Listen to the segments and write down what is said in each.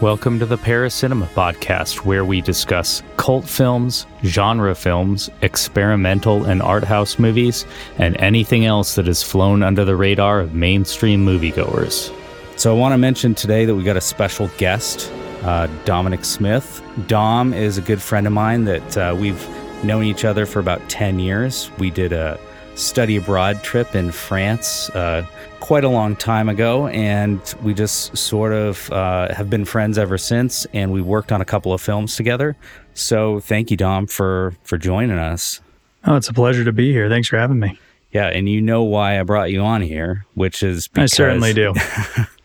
Welcome to the Paracinema Podcast, where we discuss cult films, genre films, experimental and art house movies, and anything else that has flown under the radar of mainstream moviegoers. So, I want to mention today that we got a special guest, uh, Dominic Smith. Dom is a good friend of mine that uh, we've known each other for about 10 years. We did a study abroad trip in France uh, quite a long time ago, and we just sort of uh, have been friends ever since. And we worked on a couple of films together. So thank you, Dom, for for joining us. Oh, it's a pleasure to be here. Thanks for having me. Yeah, and you know why I brought you on here, which is because I certainly do.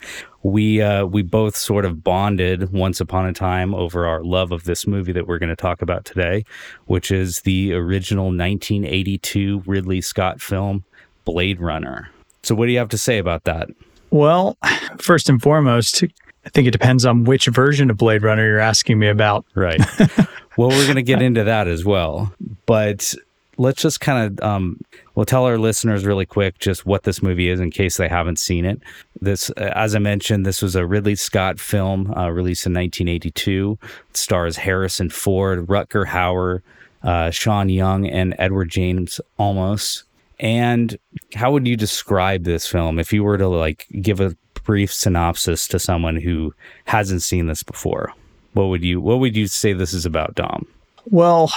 we uh, we both sort of bonded once upon a time over our love of this movie that we're going to talk about today, which is the original 1982 Ridley Scott film Blade Runner. So, what do you have to say about that? Well, first and foremost, I think it depends on which version of Blade Runner you're asking me about. Right. well, we're going to get into that as well, but let's just kind of um, we'll tell our listeners really quick just what this movie is in case they haven't seen it. This, uh, as I mentioned, this was a Ridley Scott film uh, released in 1982. It stars Harrison Ford, Rutger Hauer, uh, Sean Young, and Edward James Olmos. And how would you describe this film if you were to like give a brief synopsis to someone who hasn't seen this before? What would you what would you say this is about, Dom? Well,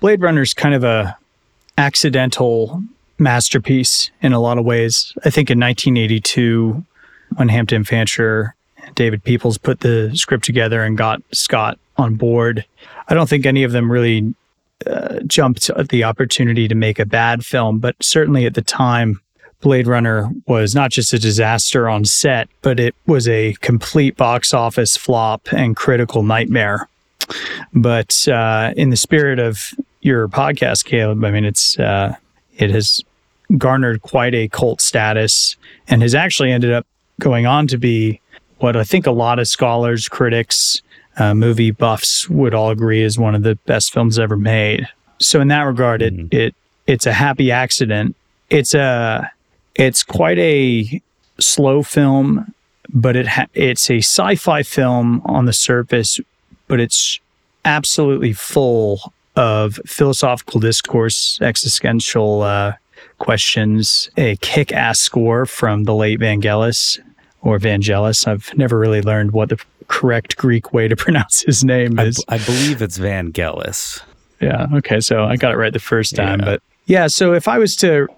Blade Runner is kind of a accidental masterpiece in a lot of ways. I think in 1982, when Hampton Fancher David Peoples put the script together and got Scott on board, I don't think any of them really uh, jumped at the opportunity to make a bad film, but certainly at the time, Blade Runner was not just a disaster on set, but it was a complete box office flop and critical nightmare. But uh, in the spirit of your podcast, Kaleb, I mean, it's uh, it has garnered quite a cult status and has actually ended up going on to be what I think a lot of scholars, critics, uh, movie buffs would all agree is one of the best films ever made. So in that regard, it mm-hmm. it it's a happy accident. It's a it's quite a slow film, but it ha- it's a sci-fi film on the surface, but it's absolutely full of philosophical discourse, existential uh, questions, a kick-ass score from the late Vangelis or Vangelis. I've never really learned what the correct Greek way to pronounce his name is. I, b- I believe it's Vangelis. Yeah. Okay. So I got it right the first time. Yeah. But yeah. So if I was to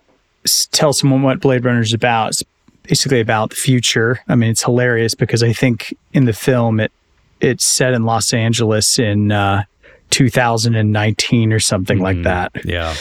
tell someone what Blade Runner is about, it's basically about the future. I mean, it's hilarious because I think in the film it it's set in Los Angeles in uh, 2019 or something mm, like mm-hmm. that. Yeah.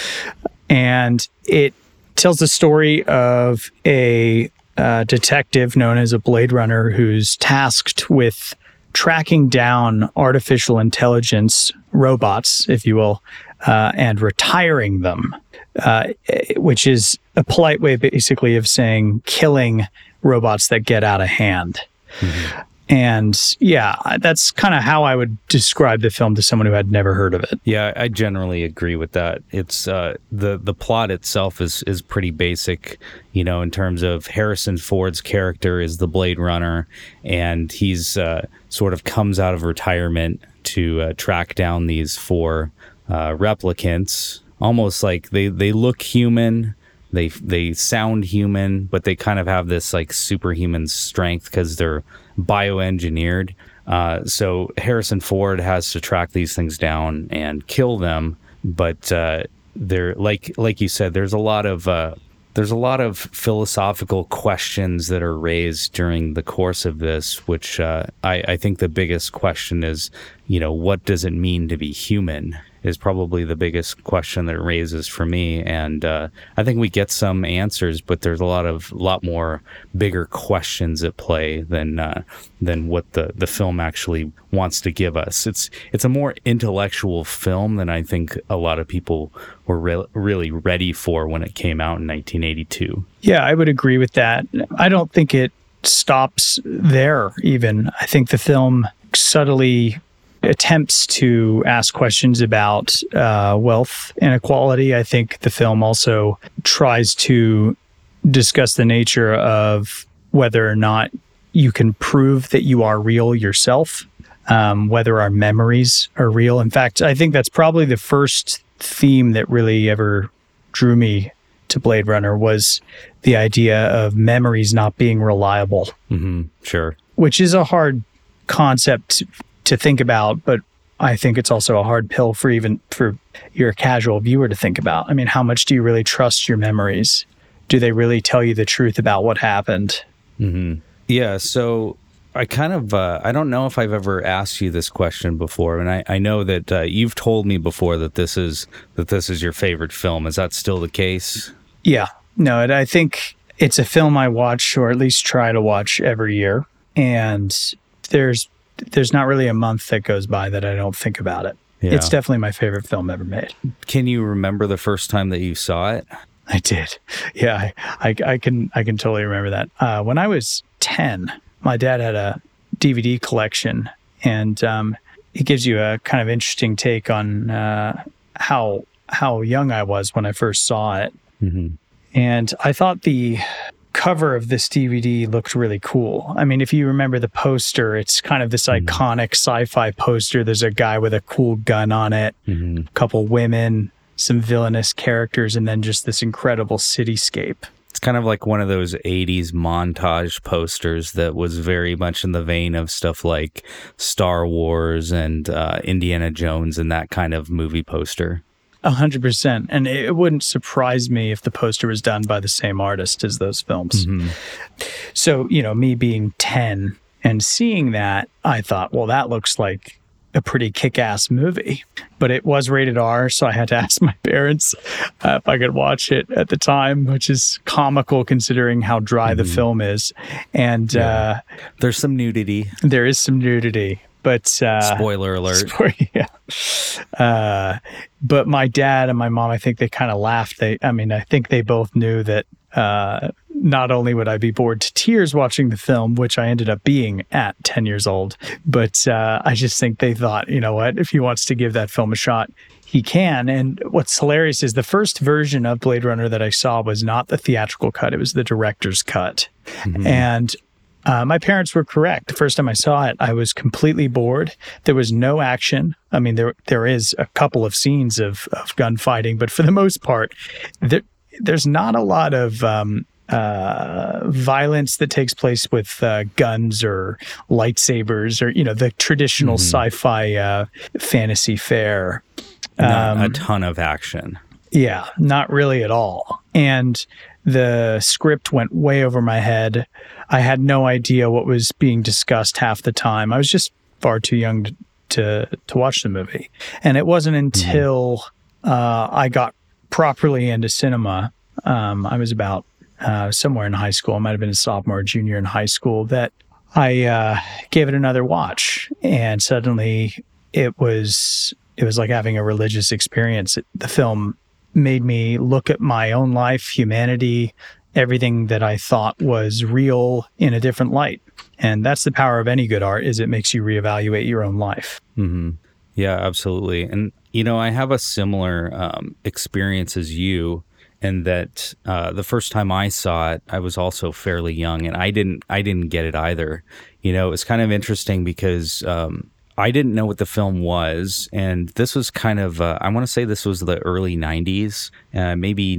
And it tells the story of a uh, detective known as a Blade Runner who's tasked with tracking down artificial intelligence robots, if you will, uh, and retiring them, uh, which is a polite way basically of saying killing robots that get out of hand. Mm-hmm. And yeah, that's kind of how I would describe the film to someone who had never heard of it. Yeah, I generally agree with that. It's uh, the the plot itself is is pretty basic, you know, in terms of Harrison Ford's character is the Blade Runner, and he's uh, sort of comes out of retirement to uh, track down these four uh, replicants, almost like they they look human they they sound human, but they kind of have this like superhuman strength because they're bioengineered. Uh, so Harrison Ford has to track these things down and kill them. But uh, there, like like you said, there's a lot of uh, there's a lot of philosophical questions that are raised during the course of this, which uh, I, I think the biggest question is, you know, what does it mean to be human? Is probably the biggest question that it raises for me. And uh, I think we get some answers, but there's a lot of lot more bigger questions at play than uh, than what the the film actually wants to give us. It's it's a more intellectual film than I think a lot of people were re- really ready for when it came out in 1982. Yeah, I would agree with that. I don't think it stops there even. I think the film subtly attempts to ask questions about uh, wealth inequality. I think the film also tries to discuss the nature of whether or not you can prove that you are real yourself. um, whether our memories are real. In fact, I think that's probably the first theme that really ever drew me to Blade Runner was the idea of memories not being reliable. Mm-hmm. Sure. Which is a hard concept to think about, but I think it's also a hard pill for even for your casual viewer to think about. I mean, how much do you really trust your memories? Do they really tell you the truth about what happened? Mm-hmm. Yeah. So I kind of uh, I don't know if I've ever asked you this question before, and I, I know that uh, you've told me before that this is that this is your favorite film. Is that still the case? Yeah. No, I think it's a film I watch or at least try to watch every year, and there's there's not really a month that goes by that I don't think about it. Yeah. It's definitely my favorite film ever made. Can you remember the first time that you saw it? I did. Yeah, I, I, I can I can totally remember that. Uh, when I was ten, my dad had a DVD collection, and um, it gives you a kind of interesting take on uh, how how young I was when I first saw it. Mm-hmm. And I thought the cover of this DVD looked really cool. I mean, if you remember the poster, it's kind of this mm-hmm. iconic sci-fi poster. There's a guy with a cool gun on it, mm-hmm. a couple women, some villainous characters, and then just this incredible cityscape. It's kind of like one of those 80s montage posters that was very much in the vein of stuff like Star Wars and uh, Indiana Jones and that kind of movie poster. A hundred percent. And it wouldn't surprise me if the poster was done by the same artist as those films. Mm-hmm. So, you know, me being 10 and seeing that, I thought, well, that looks like a pretty kick-ass movie but it was rated r so i had to ask my parents uh, if i could watch it at the time which is comical considering how dry mm-hmm. the film is and yeah. uh, there's some nudity there is some nudity but uh, spoiler alert. yeah. Uh, but my dad and my mom, I think they kind of laughed. They, I mean, I think they both knew that uh, not only would I be bored to tears watching the film, which I ended up being at 10 years old, but uh, I just think they thought, you know what, if he wants to give that film a shot, he can. And what's hilarious is the first version of Blade Runner that I saw was not the theatrical cut, it was the director's cut. Mm-hmm. And uh, my parents were correct. The first time I saw it, I was completely bored. There was no action. I mean, there there is a couple of scenes of of gunfighting, but for the most part, there, there's not a lot of um, uh, violence that takes place with uh, guns or lightsabers or you know the traditional mm-hmm. sci-fi uh, fantasy fare. Um, a ton of action. Yeah, not really at all. And the script went way over my head. I had no idea what was being discussed half the time. I was just far too young to to, to watch the movie, and it wasn't mm-hmm. until mm-hmm. uh, I got properly into cinema. Um, I was about uh, somewhere in high school. I might have been a sophomore, or junior in high school. That I uh, gave it another watch, and suddenly it was it was like having a religious experience. It, the film made me look at my own life, humanity, everything that I thought was real in a different light. And that's the power of any good art is it makes you reevaluate your own life. Mm-hmm. Yeah, absolutely. And you know, I have a similar um, experience as you in that uh, the first time I saw it, I was also fairly young, and I didn't I didn't get it either. You know, it was kind of interesting because um, I didn't know what the film was, and this was kind of uh, I want to say this was the early '90s, uh, maybe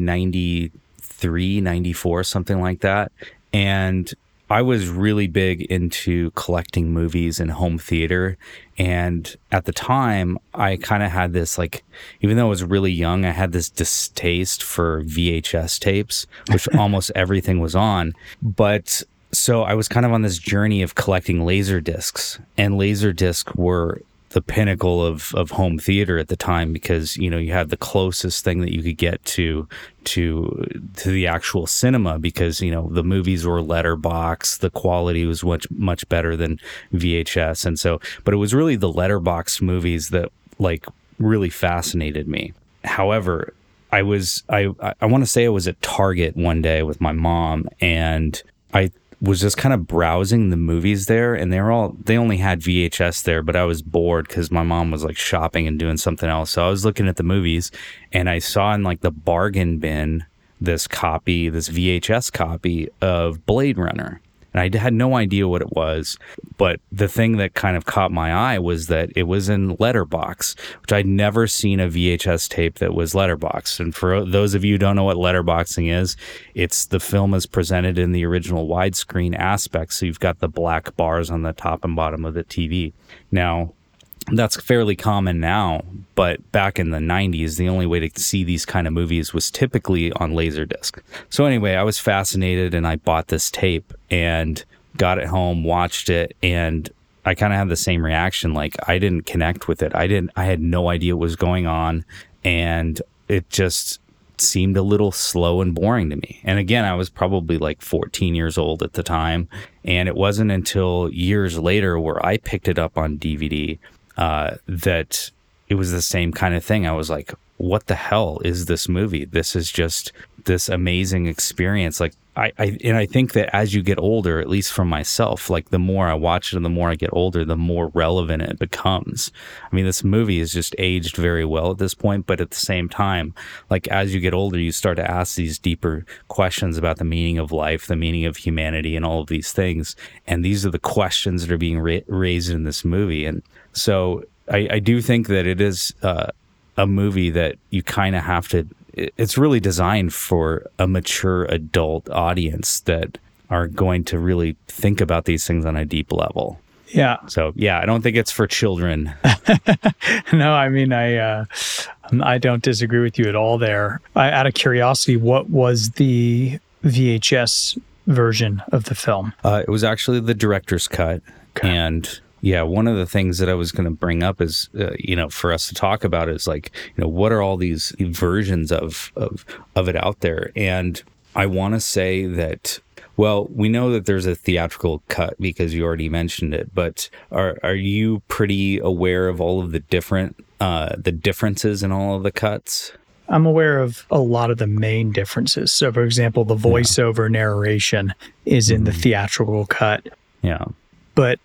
'93, '94, something like that, and I was really big into collecting movies and home theater. And at the time, I kind of had this, like, even though I was really young, I had this distaste for VHS tapes, which almost everything was on. But so I was kind of on this journey of collecting laser discs, and laser discs were the pinnacle of, of home theater at the time because you know you had the closest thing that you could get to to to the actual cinema because you know the movies were letterbox the quality was much much better than VHS and so but it was really the letterbox movies that like really fascinated me. However I was I I want to say I was at Target one day with my mom and I was just kind of browsing the movies there and they were all they only had VHS there but I was bored cuz my mom was like shopping and doing something else. So I was looking at the movies and I saw in like the bargain bin this copy this VHS copy of Blade Runner and I had no idea what it was. But the thing that kind of caught my eye was that it was in letterbox, which I'd never seen a VHS tape that was letterbox. And for those of you who don't know what letterboxing is, it's the film is presented in the original widescreen aspect. So you've got the black bars on the top and bottom of the TV. Now, that's fairly common now, but back in the 90s, the only way to see these kind of movies was typically on Laserdisc. So, anyway, I was fascinated and I bought this tape and got it home, watched it, and I kind of had the same reaction. Like, I didn't connect with it. I didn't, I had no idea what was going on. And it just seemed a little slow and boring to me. And again, I was probably like 14 years old at the time. And it wasn't until years later where I picked it up on DVD uh, that it was the same kind of thing. I was like, what the hell is this movie? This is just this amazing experience. Like I, I, and I think that as you get older, at least for myself, like the more I watch it and the more I get older, the more relevant it becomes. I mean, this movie is just aged very well at this point, but at the same time, like as you get older, you start to ask these deeper questions about the meaning of life, the meaning of humanity, and all of these things. And these are the questions that are being ra- raised in this movie. And so I, I do think that it is uh, a movie that you kind of have to. It's really designed for a mature adult audience that are going to really think about these things on a deep level. Yeah. So yeah, I don't think it's for children. no, I mean I uh, I don't disagree with you at all there. I, out of curiosity, what was the VHS version of the film? Uh, it was actually the director's cut, Okay. and yeah, one of the things that I was going to bring up is, uh, you know, for us to talk about is like, you know, what are all these versions of of of it out there? And I want to say that, well, we know that there's a theatrical cut because you already mentioned it, but are are you pretty aware of all of the different uh, the differences in all of the cuts? I'm aware of a lot of the main differences. So, for example, the voiceover narration is in the theatrical cut. Yeah. But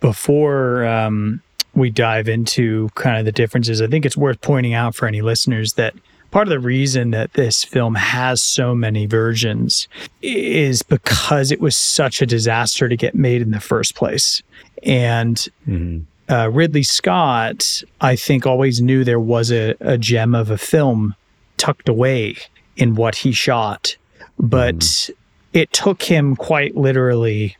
before um, we dive into kind of the differences, I think it's worth pointing out for any listeners that part of the reason that this film has so many versions is because it was such a disaster to get made in the first place. And Mhm. uh, Ridley Scott, I think, always knew there was a, a gem of a film tucked away in what he shot, but it took him quite literally,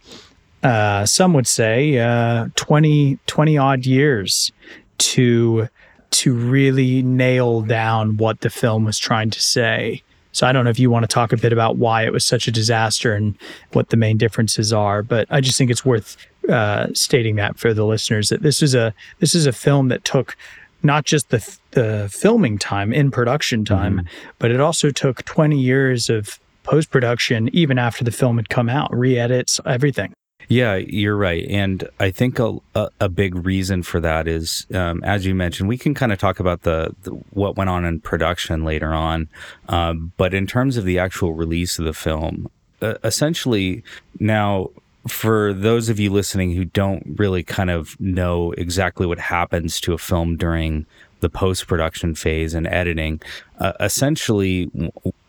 uh, some would say, uh, 20, 20 odd years to to really nail down what the film was trying to say. So I don't know if you want to talk a bit about why it was such a disaster and what the main differences are, but I just think it's worth uh, stating that for the listeners that this is a this is a film that took not just the the filming time in production time, but it also took 20 years of post production even after the film had come out, re-edits, everything. Yeah, you're right, and I think a a, a big reason for that is, um, as you mentioned, we can kind of talk about the, the what went on in production later on, um, but in terms of the actual release of the film, uh, essentially now. For those of you listening who don't really kind of know exactly what happens to a film during the post production phase and editing, uh, essentially,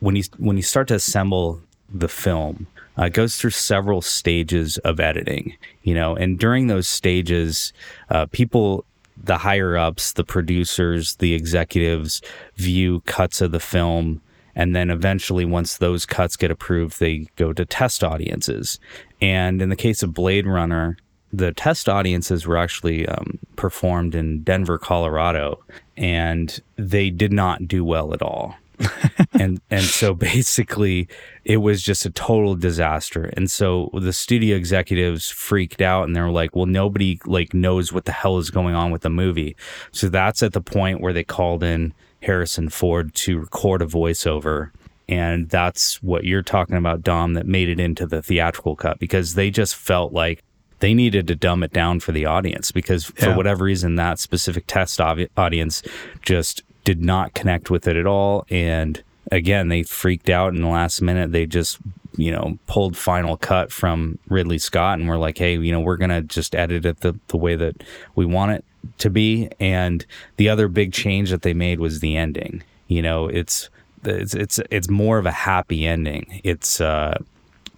when you when you start to assemble the film, uh, it goes through several stages of editing, you know, and during those stages, uh, people, the higher ups, the producers, the executives view cuts of the film. And then eventually, once those cuts get approved, they go to test audiences. And in the case of Blade Runner, the test audiences were actually um, performed in Denver, Colorado, and they did not do well at all. and and so basically it was just a total disaster. And so the studio executives freaked out and they were like well nobody like knows what the hell is going on with the movie. So that's at the point where they called in harrison ford to record a voiceover. And that's what you're talking about dom that made it into the theatrical cut because they just felt like they needed to dumb it down for the audience because for Yeah. whatever reason that specific test audience just did not connect with it at all and again they freaked out in the last minute they just you know pulled final cut from ridley scott and were like hey you know we're gonna just edit it the, the way that we want it to be and the other big change that they made was the ending you know it's it's it's it's more of a happy ending it's uh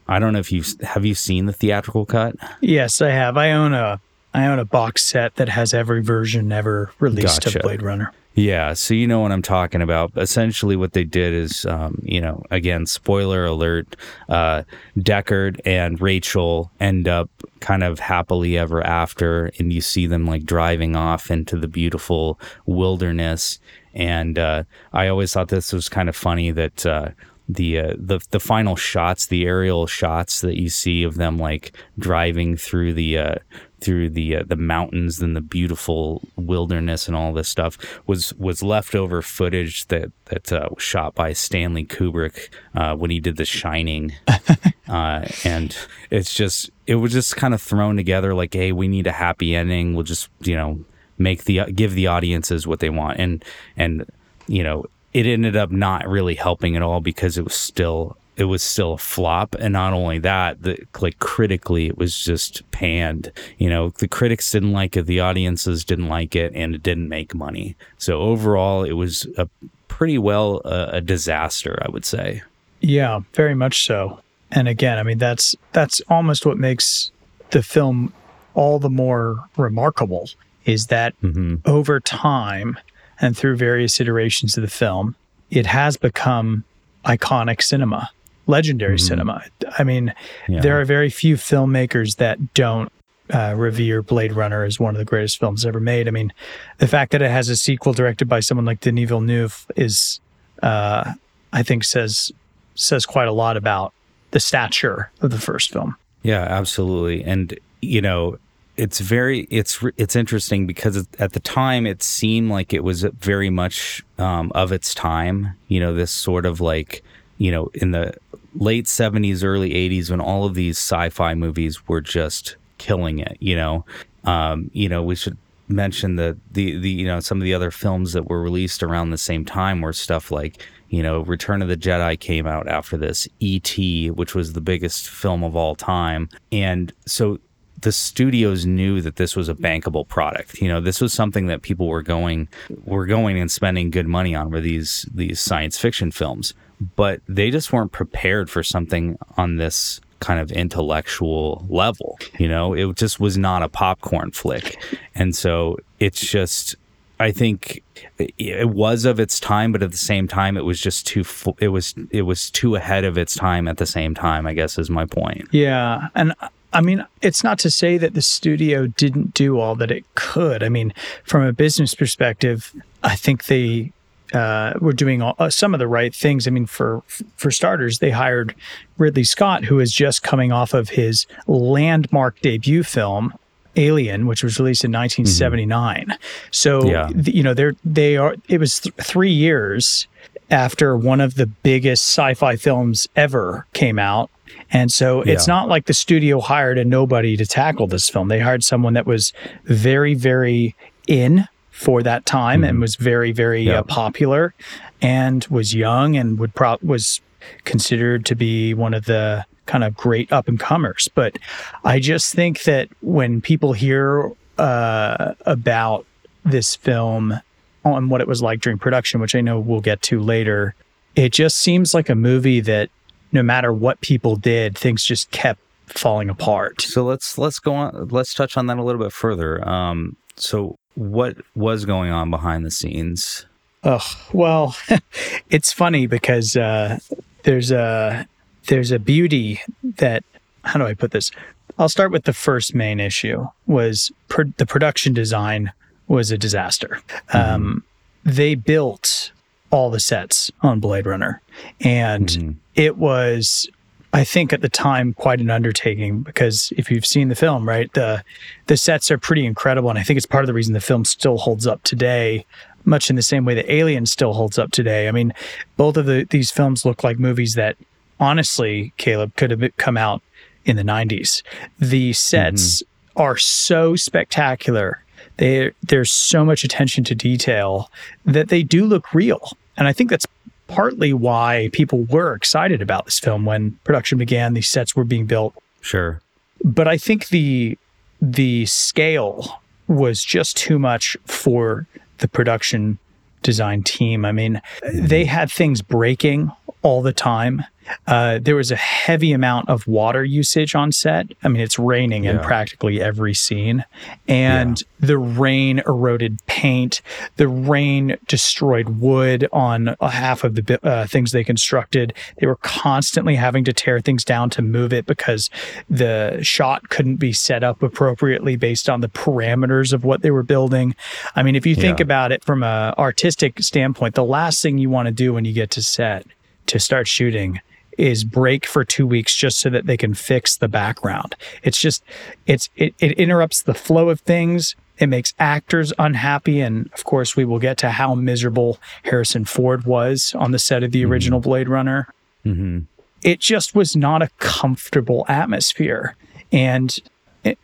I don't know if you've have you seen the theatrical cut? Yes, I have. I own a I own a box set that has every version ever released Gotcha. of Blade Runner. Yeah, so you know what I'm talking about. Essentially, what they did is, um, you know, again, spoiler alert: uh, Deckard and Rachael end up kind of happily ever after, and you see them like driving off into the beautiful wilderness. And uh, I always thought this was kind of funny that. Uh, the uh, the the final shots, the aerial shots that you see of them like driving through the uh, through the uh, the mountains and the beautiful wilderness and all this stuff was was leftover footage that that uh, was shot by Stanley Kubrick uh, when he did The Shining, uh, and it's just it was just kind of thrown together like, hey, we need a happy ending. We'll just you know make the give the audiences what they want, and and you know it ended up not really helping at all because it was still it was still a flop. And not only that the like critically it was just panned. You know the critics didn't like it the audiences didn't like it and it didn't make money. So overall it was a pretty well uh, a disaster i would say. Yeah, very much so. And again, I mean that's that's almost what makes the film all the more remarkable is that hmm over time and through various iterations of the film, it has become iconic cinema, legendary Mhm. cinema. I mean, yeah. there are very few filmmakers that don't uh, revere Blade Runner as one of the greatest films ever made. I mean, the fact that it has a sequel directed by someone like Denis Villeneuve is, uh, I think, says says quite a lot about the stature of the first film. Yeah, absolutely. And you know, it's very it's it's interesting because at the time it seemed like it was very much um, of its time. You know, this sort of like you know in the late seventies, early eighties when all of these sci-fi movies were just killing it. You know, um, you know we should mention the the the you know some of the other films that were released around the same time were stuff like you know Return of the Jedi came out after this, E.T., which was the biggest film of all time, and so the studios knew that this was a bankable product. You know, this was something that people were going were going and spending good money on were these these science fiction films. But they just weren't prepared for something on this kind of intellectual level. You know, it just was not a popcorn flick. And so it's just I think it was of its time, but at the same time, it was just too. It was it was too ahead of its time. At the same time, I guess is my point. Yeah, and I mean, it's not to say that the studio didn't do all that it could. I mean, from a business perspective, I think they uh, were doing all, uh, some of the right things. I mean, for for starters, they hired Ridley Scott, who is just coming off of his landmark debut film. Alien, which was released in 1979, so Yeah. you know they're they are. It was th- three years after one of the biggest sci-fi films ever came out, and so it's Yeah. not like the studio hired a nobody to tackle this film. They hired someone that was very, very in for that time and was very, very Yeah. uh, popular and was young and would pro- was considered to be one of the kind of great up and comers. But I just think that when people hear uh, about this film on what it was like during production, which I know we'll get to later, it just seems like a movie that no matter what people did, things just kept falling apart. So let's let's go on. Let's touch on that a little bit further. Um, so what was going on behind the scenes? Oh well, it's funny because uh, there's a there's a beauty that how do I put this? I'll start with the first main issue was pr- the production design was a disaster. Um, they built all the sets on Blade Runner, and Mhm. it was I think at the time quite an undertaking because if you've seen the film, right, the the sets are pretty incredible, and I think it's part of the reason the film still holds up today, much in the same way that Alien still holds up today. I mean, both of the, these films look like movies that, honestly, Kaleb could have come out in the '90s. The sets mm-hmm. are so spectacular. They there's so much attention to detail that they do look real, and I think that's partly why people were excited about this film when production began. These sets were being built, Sure. but I think the the scale was just too much for the production design team. I mean, mm-hmm. they had things breaking all the time. Uh, there was a heavy amount of water usage on set. I mean, it's raining in practically every scene, and the rain eroded paint. The rain destroyed wood on a half of the uh, things they constructed. They were constantly having to tear things down to move it because the shot couldn't be set up appropriately based on the parameters of what they were building. I mean, if you think Yeah. about it from a artistic standpoint, the last thing you want to do when you get to set to start shooting is break for two weeks just so that they can fix the background. It's just it's it, it interrupts the flow of things. It makes actors unhappy. And of course, we will get to how miserable Harrison Ford was on the set of the original Blade Runner. hmm It just was not a comfortable atmosphere. And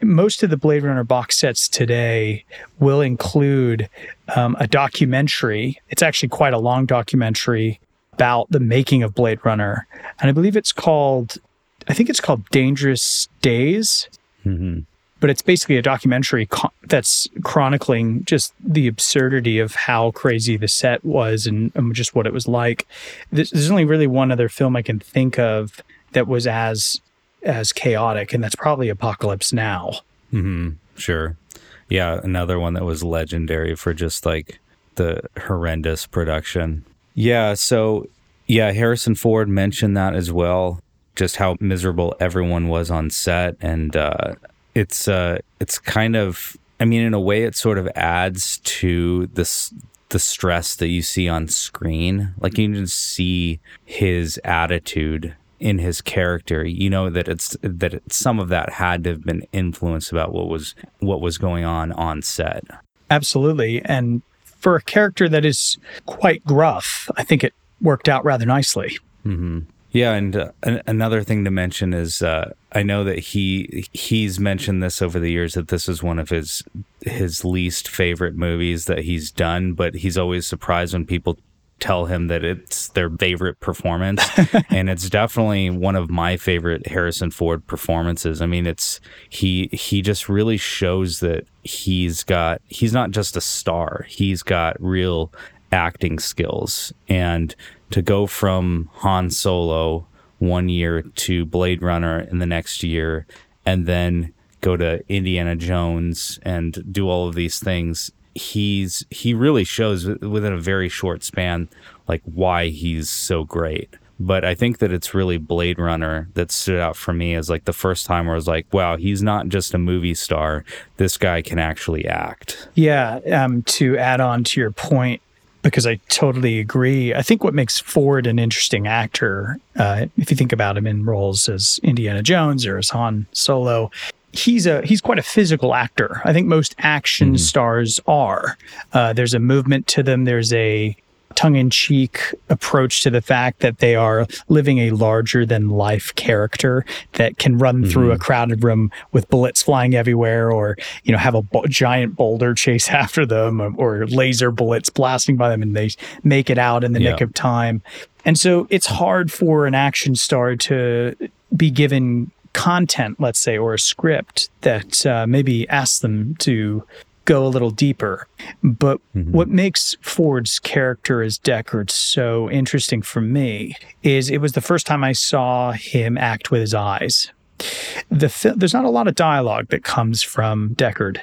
most of the Blade Runner box sets today will include um, a documentary. It's actually quite a long documentary about the making of Blade Runner. And I believe it's called, I think it's called Dangerous Days hmm but it's basically a documentary co- that's chronicling just the absurdity of how crazy the set was and, and just what it was like. There's, there's only really one other film I can think of that was as as chaotic, and that's probably Apocalypse Now. hmm Sure. Yeah, another one that was legendary for just like the horrendous production. Yeah, so yeah, Harrison Ford mentioned that as well, just how miserable everyone was on set and uh it's uh it's kind of I mean in a way it sort of adds to this the stress that you see on screen. Like you can see his attitude in his character. You know that it's that it, some of that had to have been influenced about what was what was going on on set. Absolutely, and for a character that is quite gruff, I think it worked out rather nicely. hmm Yeah, and uh, an- another thing to mention is uh, I know that he he's mentioned this over the years that this is one of his his least favorite movies that he's done, but he's always surprised when people tell him that it's their favorite performance and it's definitely one of my favorite Harrison Ford performances. I mean, it's he he just really shows that he's got he's not just a star. He's got real acting skills and to go from Han Solo one year to Blade Runner in the next year and then go to Indiana Jones and do all of these things he's he really shows within a very short span like why he's so great but I think that it's really Blade Runner that stood out for me as like the first time where I was like, wow, he's not just a movie star. This guy can actually act. Yeah, um, to add on to your point, because I totally agree. I think what makes Ford an interesting actor, uh, if you think about him in roles as Indiana Jones or as Han Solo, he's a he's quite a physical actor. I think most action stars are. Uh, there's a movement to them. There's a tongue-in-cheek approach to the fact that they are living a larger than life character that can run through a crowded room with bullets flying everywhere or you know have a bo- giant boulder chase after them or, or laser bullets blasting by them and they make it out in the nick of time and so it's hard for an action star to be given content let's say or a script that uh, maybe asks them to go a little deeper. But what makes Ford's character as Deckard so interesting for me is it was the first time I saw him act with his eyes. The fi- there's not a lot of dialogue that comes from Deckard,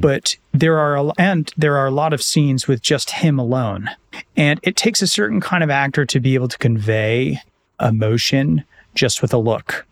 but there are a, and there are a lot of scenes with just him alone, and it takes a certain kind of actor to be able to convey emotion just with a look.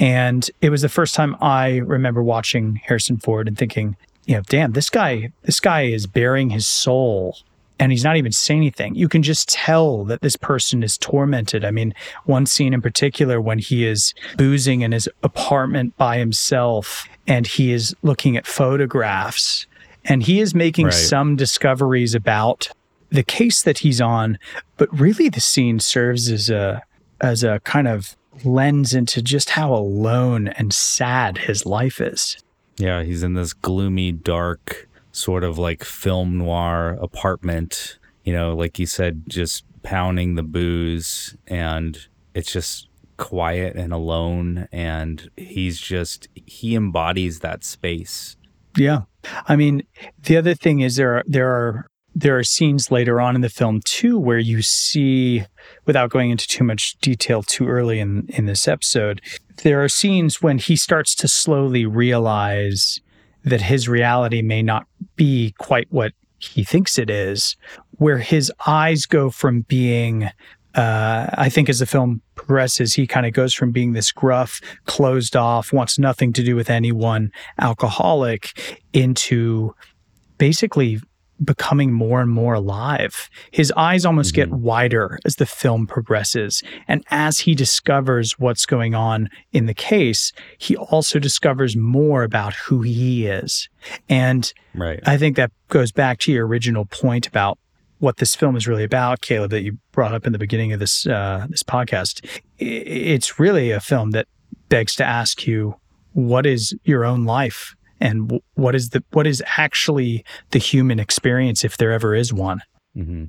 And it was the first time I remember watching Harrison Ford and thinking, you know, damn, this guy, this guy is bearing his soul and he's not even saying anything. You can just tell that this person is tormented. I mean, one scene in particular when he is boozing in his apartment by himself and he is looking at photographs and he is making Right. some discoveries about the case that he's on, but really the scene serves as a as a kind of lens into just how alone and sad his life is. Yeah, he's in this gloomy, dark, sort of like film noir apartment, you know, like you said, just pounding the booze and it's just quiet and alone and he's just he embodies that space. Yeah. I mean, the other thing is there are there are there are scenes later on in the film too where you see, without going into too much detail too early in in this episode, there are scenes when he starts to slowly realize that his reality may not be quite what he thinks it is, where his eyes go from being uh, I think as the film progresses, he kind of goes from being this gruff, closed off, wants nothing to do with anyone, alcoholic, into basically becoming more and more alive. His eyes almost mm-hmm. get wider as the film progresses. And as he discovers what's going on in the case, he also discovers more about who he is. And right. I think that goes back to your original point about what this film is really about, Kaleb, that you brought up in the beginning of this uh, this podcast. It's really a film that begs to ask you, what is your own life? And what is the what is actually the human experience if there ever is one mm-hmm.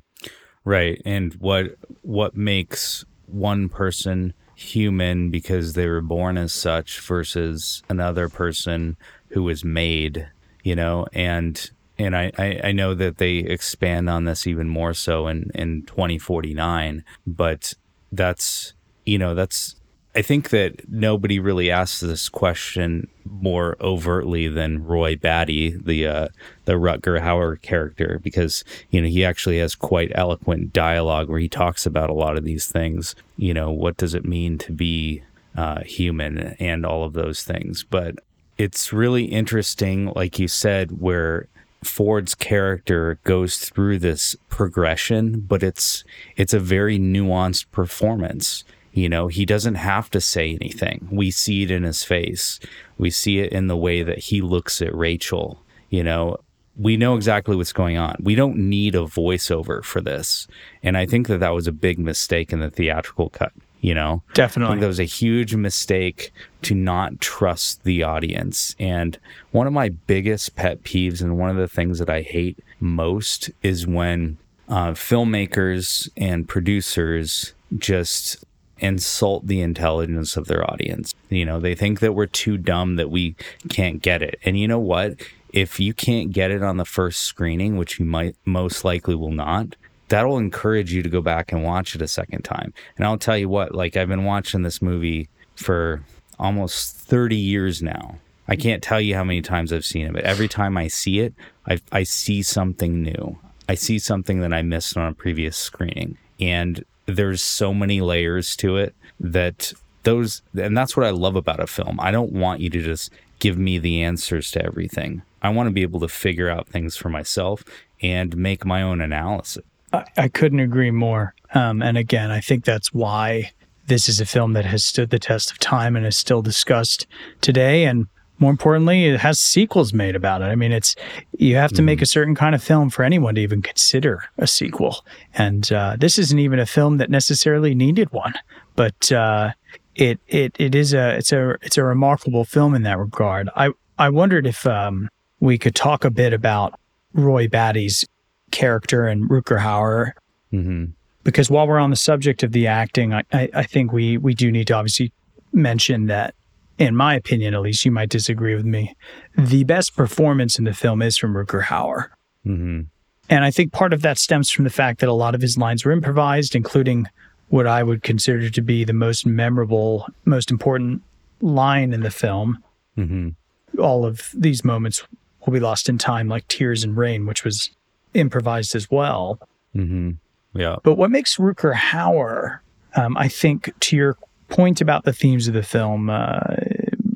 right and what what makes one person human because they were born as such versus another person who was made you know and and I, I, I know that they expand on this even more so in, in 2049 but that's you know that's I think that nobody really asks this question more overtly than Roy Batty, the uh, the Rutger Hauer character, because you know he actually has quite eloquent dialogue where he talks about a lot of these things. You know, what does it mean to be uh, human and all of those things. But it's really interesting, like you said, where Ford's character goes through this progression, but it's it's a very nuanced performance. You know, he doesn't have to say anything. We see it in his face. We see it in the way that he looks at Rachael. You know, we know exactly what's going on. We don't need a voiceover for this. And I think that that was a big mistake in the theatrical cut. You know, definitely. that was a huge mistake to not trust the audience. And one of my biggest pet peeves, and one of the things that I hate most, is when uh, filmmakers and producers just insult the intelligence of their audience. You know, they think that we're too dumb that we can't get it. And you know what? If you can't get it on the first screening, which you might most likely will not, that'll encourage you to go back and watch it a second time. And I'll tell you what, like I've been watching this movie for almost 30 years now. I can't tell you how many times I've seen it, but every time I see it, I, I see something new. I see something that I missed on a previous screening. And there's so many layers to it that those and that's what I love about a film. I don't want you to just give me the answers to everything. I want to be able to figure out things for myself and make my own analysis. I, I couldn't agree more. Um, and again, I think that's why this is a film that has stood the test of time and is still discussed today. And more importantly, it has sequels made about it. I mean, it's you have to mm-hmm. make a certain kind of film for anyone to even consider a sequel. And uh, this isn't even a film that necessarily needed one, but uh, it it it is a it's a it's a remarkable film in that regard. I I wondered if um, we could talk a bit about Roy Batty's character and Rutger Hauer. Mm-hmm. Because while we're on the subject of the acting, I, I, I think we we do need to obviously mention that in my opinion, at least, you might disagree with me. The best performance in the film is from Rutger Hauer. Mm-hmm. And I think part of that stems from the fact that a lot of his lines were improvised, including what I would consider to be the most memorable, most important line in the film. Mm-hmm. All of these moments will be lost in time, like Tears and Rain, which was improvised as well. Mm-hmm. Yeah. But what makes Rutger Hauer, um, I think, to your point about the themes of the film, uh,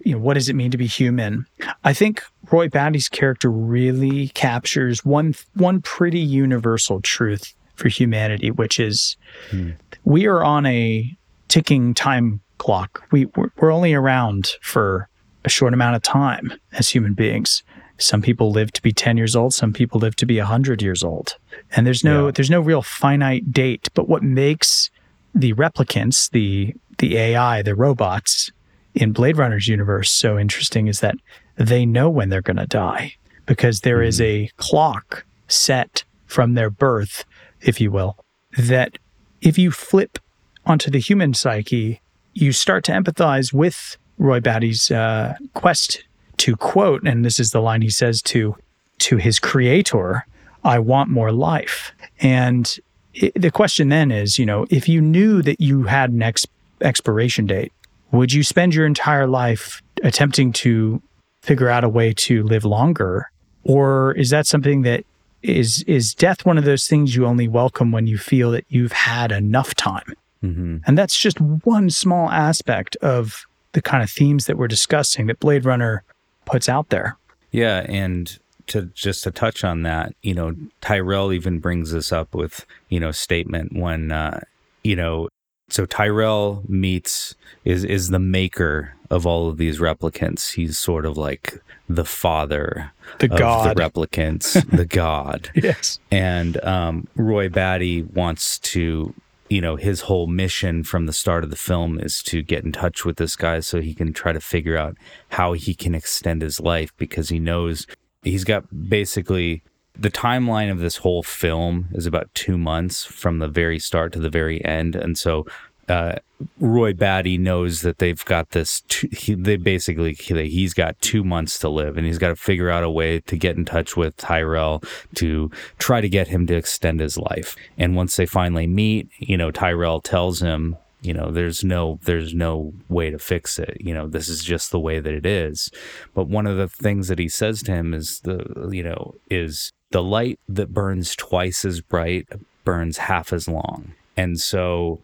you know, what does it mean to be human? I think Roy Batty's character really captures one one pretty universal truth for humanity, which is hmm. we are on a ticking time clock. We we're, we're only around for a short amount of time as human beings. Some people live to be 10 years old, some people live to be 100 years old. And there's no yeah. there's no real finite date, but what makes the replicants, the the AI, the robots in Blade Runner's universe so interesting is that they know when they're going to die because there mm-hmm. is a clock set from their birth, if you will, that if you flip onto the human psyche, you start to empathize with Roy Batty's uh, quest to quote, and this is the line he says to to his creator, I want more life. And it, the question then is, you know, if you knew that you had an ex- expiration date, would you spend your entire life attempting to figure out a way to live longer? Or is that something that is is death one of those things you only welcome when you feel that you've had enough time? Mm-hmm. And that's just one small aspect of the kind of themes that we're discussing that Blade Runner puts out there. Yeah, and to just to touch on that, you know, Tyrell even brings this up with, you know, statement when uh, you know, so Tyrell meets is is the maker of all of these replicants. He's sort of like the father The of god. the replicants, the god. yes. And um, Roy Batty wants to, you know, his whole mission from the start of the film is to get in touch with this guy so he can try to figure out how he can extend his life because he knows he's got basically the timeline of this whole film is about two months from the very start to the very end. And so uh, Roy Batty knows that they've got this. He, they basically he, he's got two months to live, and he's got to figure out a way to get in touch with Tyrell to try to get him to extend his life. And once they finally meet, you know, Tyrell tells him, you know, there's no there's no way to fix it. You know, this is just the way that it is. But one of the things that he says to him is the you know is the light that burns twice as bright burns half as long. And so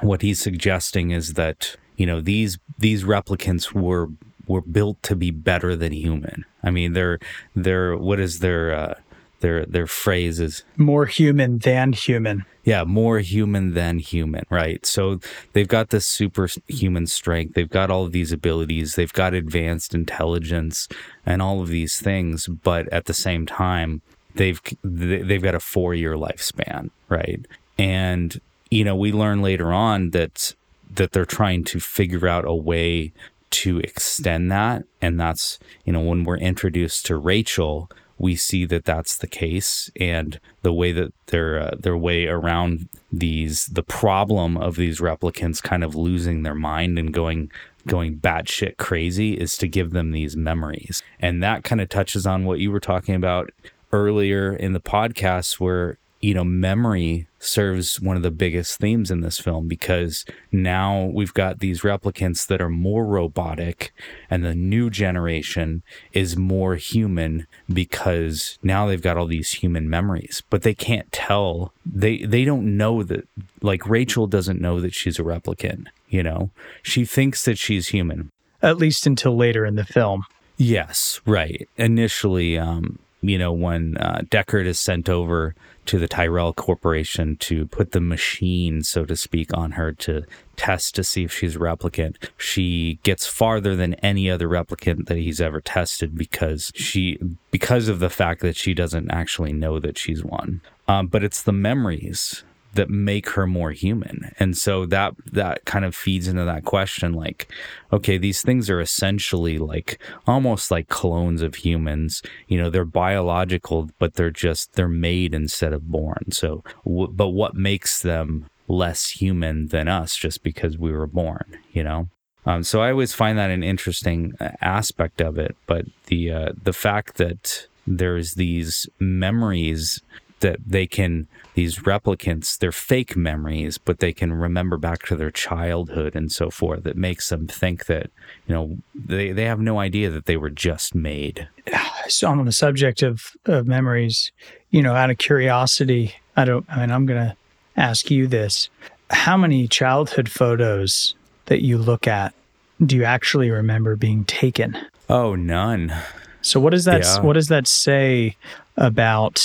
what he's suggesting is that you know these these replicants were were built to be better than human. I mean, they're they're what is their uh, their their phrase is More human than human. yeah more human than human right so they've got this superhuman strength they've got all of these abilities they've got advanced intelligence and all of these things but at the same time they've they've got a four year lifespan right? And you know we learn later on that that they're trying to figure out a way to extend that. And that's you know when we're introduced to Rachael we see that that's the case. And the way that their uh, their way around these the problem of these replicants kind of losing their mind and going going batshit crazy is to give them these memories. And that kind of touches on what you were talking about earlier in the podcast where you know memory serves one of the biggest themes in this film because now we've got these replicants that are more robotic and the new generation is more human because now they've got all these human memories but they can't tell they they don't know that like Rachael doesn't know that she's a replicant you know she thinks that she's human At least until later in the film. Yes, right. Initially, um, you know, when uh, Deckard is sent over to the Tyrell Corporation to put the machine, so to speak, on her to test to see if she's a replicant, she gets farther than any other replicant that he's ever tested because she, because of the fact that she doesn't actually know that she's one. Um, but it's the memories that make her more human. And so that that kind of feeds into that question like okay these things are essentially like almost like clones of humans. You know they're biological but they're just they're made instead of born. So w- but what makes them less human than us just because we were born you know? Um, so I always find that an interesting uh, aspect of it, but the uh, the fact that there's these memories that they can these replicants they're fake memories but they can remember back to their childhood and so forth that makes them think that you know they, they have no idea that they were just made So on the subject of, of memories, you know, out of curiosity, I don't I mean I'm gonna ask you this. How many childhood photos that you look at do you actually remember being taken? oh none So what does that Yeah. what does that say about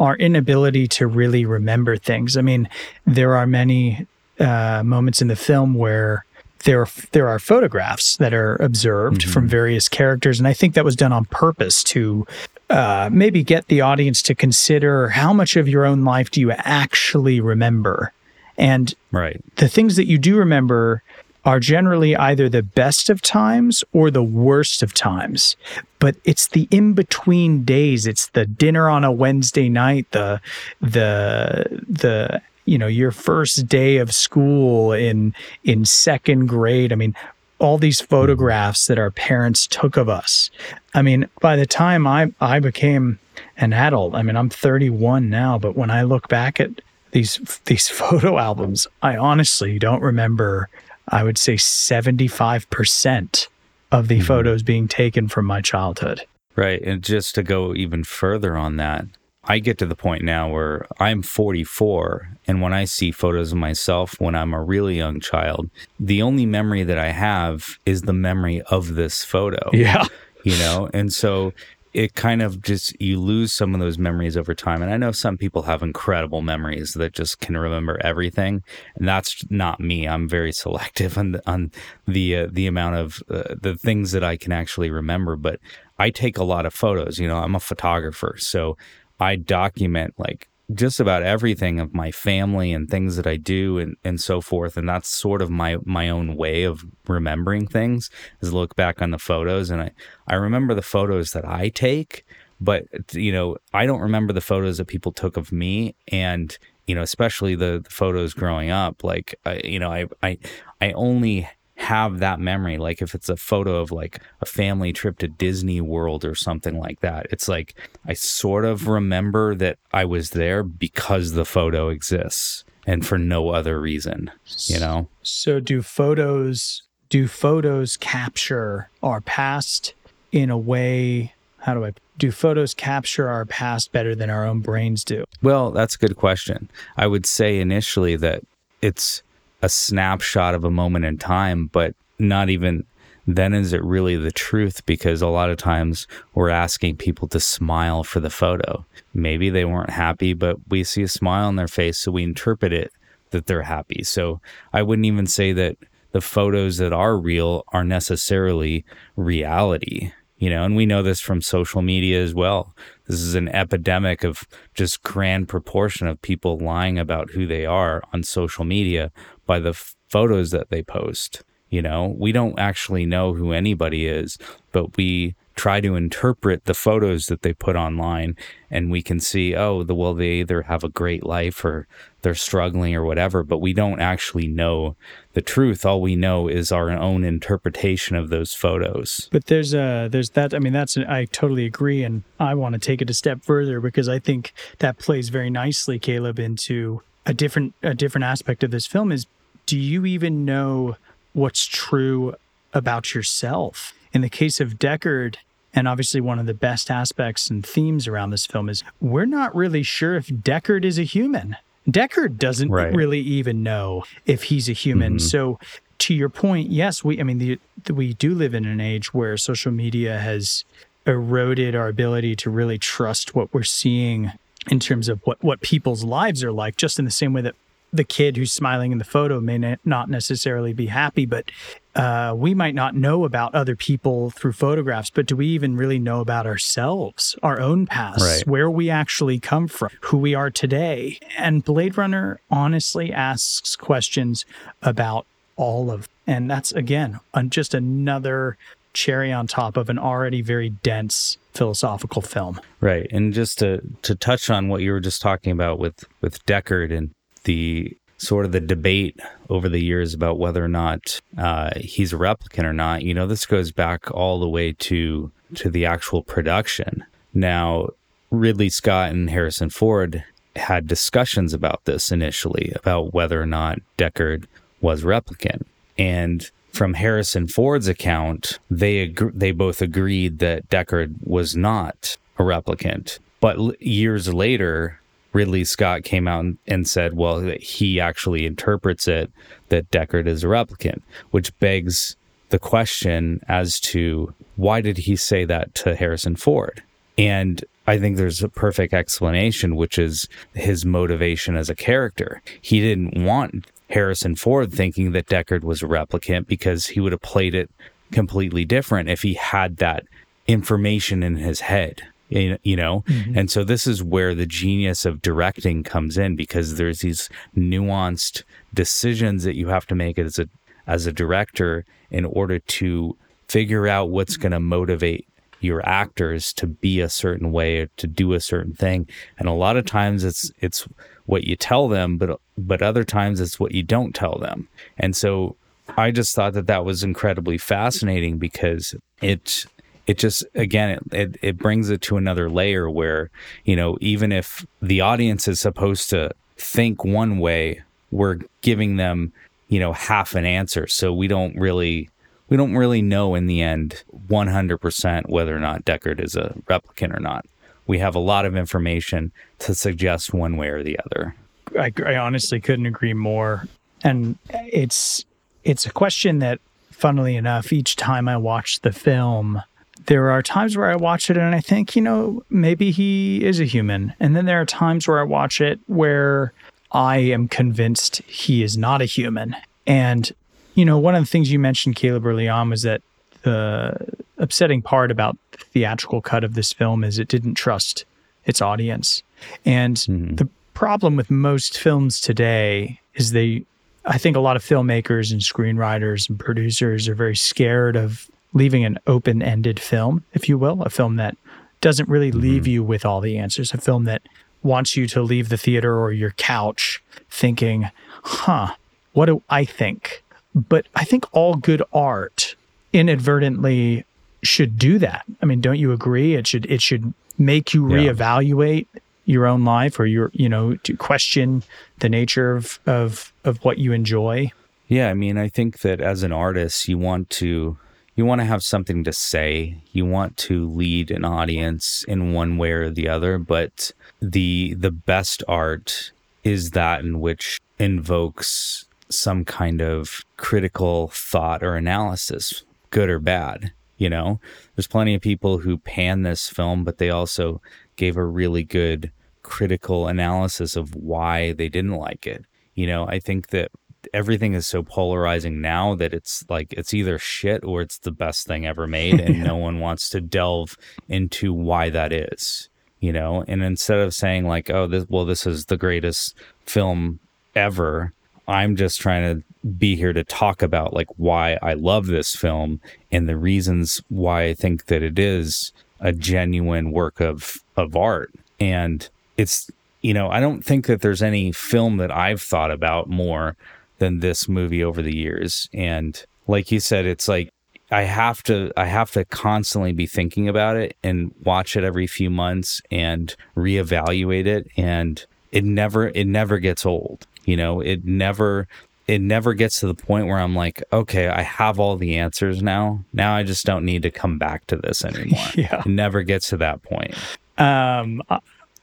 our inability to really remember things? I mean, there are many uh, moments in the film where there there are photographs that are observed from various characters, and I think that was done on purpose to uh, maybe get the audience to consider how much of your own life do you actually remember, and right. the things that you do remember are generally either the best of times or the worst of times. But it's the in between days. It's the dinner on a Wednesday night, the the the you know your first day of school in in second grade. I mean, all these photographs that our parents took of us. I mean, by the time I I became an adult. I mean, I'm 31 now, but when I look back at these these photo albums, I honestly don't remember. I would say 75 percent of the mm-hmm. photos being taken from my childhood. Right, and just to go even further on that, I get to the point now where I'm 44, and when I see photos of myself when I'm a really young child, the only memory that I have is the memory of this photo. Yeah. You know, and so it kind of just you lose some of those memories over time. And i know some people have incredible memories that just can remember everything. And that's not me. I'm very selective on the, on the uh, the amount of uh, the things that i can actually remember. But i take a lot of photos. You know i'm a photographer. So i document like just about everything of my family and things that I do and, and so forth. And that's sort of my, my own way of remembering things is look back on the photos. And I, I remember the photos that I take, but you know, I don't remember the photos that people took of me. And, you know, especially the, the photos growing up, like, you know, I, I, I only have that memory. Like if it's a photo of like a family trip to Disney World or something like that, it's like I sort of remember that I was there because the photo exists and for no other reason, you know? So do photos do photos capture our past in a way how do I do photos capture our past better than our own brains do? Well, that's a good question. I would say initially that it's a snapshot of a moment in time, but not even then is it really the truth because a lot of times we're asking people to smile for the photo. Maybe they weren't happy, but we see a smile on their face, so we interpret it that they're happy. So I wouldn't even say that the photos that are real are necessarily reality you know, and we know this from social media as well. This is an epidemic of just grand proportion of people lying about who they are on social media by the f- photos that they post. You know, we don't actually know who anybody is, but we try to interpret the photos that they put online and we can see oh the well they either have a great life or they're struggling or whatever but we don't actually know the truth all we know is our own interpretation of those photos but there's a there's that i mean that's i totally agree and i want to take it a step further because i think that plays very nicely Kaleb into a different a different aspect of this film is do you even know what's true about yourself in the case of Deckard, and obviously, one of the best aspects and themes around this film is we're not really sure if Deckard is a human. Deckard doesn't right. really even know if he's a human. Mm-hmm. So, to your point, yes, we. I mean, the, the, we do live in an age where social media has eroded our ability to really trust what we're seeing in terms of what what people's lives are like. Just in the same way that the kid who's smiling in the photo may not necessarily be happy, but uh, we might not know about other people through photographs, but do we even really know about ourselves, our own past, right. where we actually come from, who we are today? And Blade Runner honestly asks questions about all of, and that's again just another cherry on top of an already very dense philosophical film. Right, and just to to touch on what you were just talking about with with Deckard and the sort of the debate over the years about whether or not uh, he's a replicant or not. You know, this goes back all the way to to the actual production. Now, Ridley Scott and Harrison Ford had discussions about this initially about whether or not Deckard was replicant, and from Harrison Ford's account, they ag- they both agreed that Deckard was not a replicant. But l- years later, Ridley Scott came out and said, well, he actually interprets it that Deckard is a replicant, which begs the question as to why did he say that to Harrison Ford? And I think there's a perfect explanation, which is his motivation as a character. He didn't want Harrison Ford thinking that Deckard was a replicant because he would have played it completely different if he had that information in his head you know? Mm-hmm. and so this is where the genius of directing comes in because there's these nuanced decisions that you have to make as a as a director in order to figure out what's going to motivate your actors to be a certain way or to do a certain thing. And a lot of times it's it's what you tell them but but other times it's what you don't tell them. And so i just thought that that was incredibly fascinating because it it just again it, it, it brings it to another layer where you know even if the audience is supposed to think one way we're giving them you know half an answer so we don't really we don't really know in the end 100% whether or not Deckard is a replicant or not. We have a lot of information to suggest one way or the other. I, I honestly couldn't agree more. And it's it's a question that, funnily enough, each time I watch the film, there are times where I watch it and I think, you know, maybe he is a human. And then there are times where I watch it where I am convinced he is not a human. And you know, one of the things you mentioned, Kaleb, early on was that the upsetting part about the theatrical cut of this film is it didn't trust its audience. And mm-hmm. the problem with most films today is they, I think a lot of filmmakers and screenwriters and producers are very scared of leaving an open ended film, if you will, a film that doesn't really mm-hmm. leave you with all the answers, a film that wants you to leave the theater or your couch thinking, huh, what do I think? But I think all good art inadvertently should do that. I mean, don't you agree? It should it should make you yeah. reevaluate your own life or your you know to question the nature of of of what you enjoy. Yeah, I mean, I think that as an artist, you want to you want to have something to say. You want to lead an audience in one way or the other, but the the best art is that in which invokes some kind of critical thought or analysis, good or bad. You know, there's plenty of people who pan this film, but they also gave a really good critical analysis of why they didn't like it. You know, I think that everything is so polarizing now that it's like it's either shit or it's the best thing ever made and yeah. no one wants to delve into why that is you know and instead of saying like oh this well this is the greatest film ever I'm just trying to be here to talk about like why I love this film and the reasons why I think that it is a genuine work of of art. And it's you know, I don't think that there's any film that I've thought about more than this movie over the years. And like you said, it's like I have to I have to constantly be thinking about it and watch it every few months and reevaluate it and it never it never gets old you know, it never it never gets to the point where I'm like, okay, I have all the answers now. Now I just don't need to come back to this anymore. yeah. It never gets to that point. Um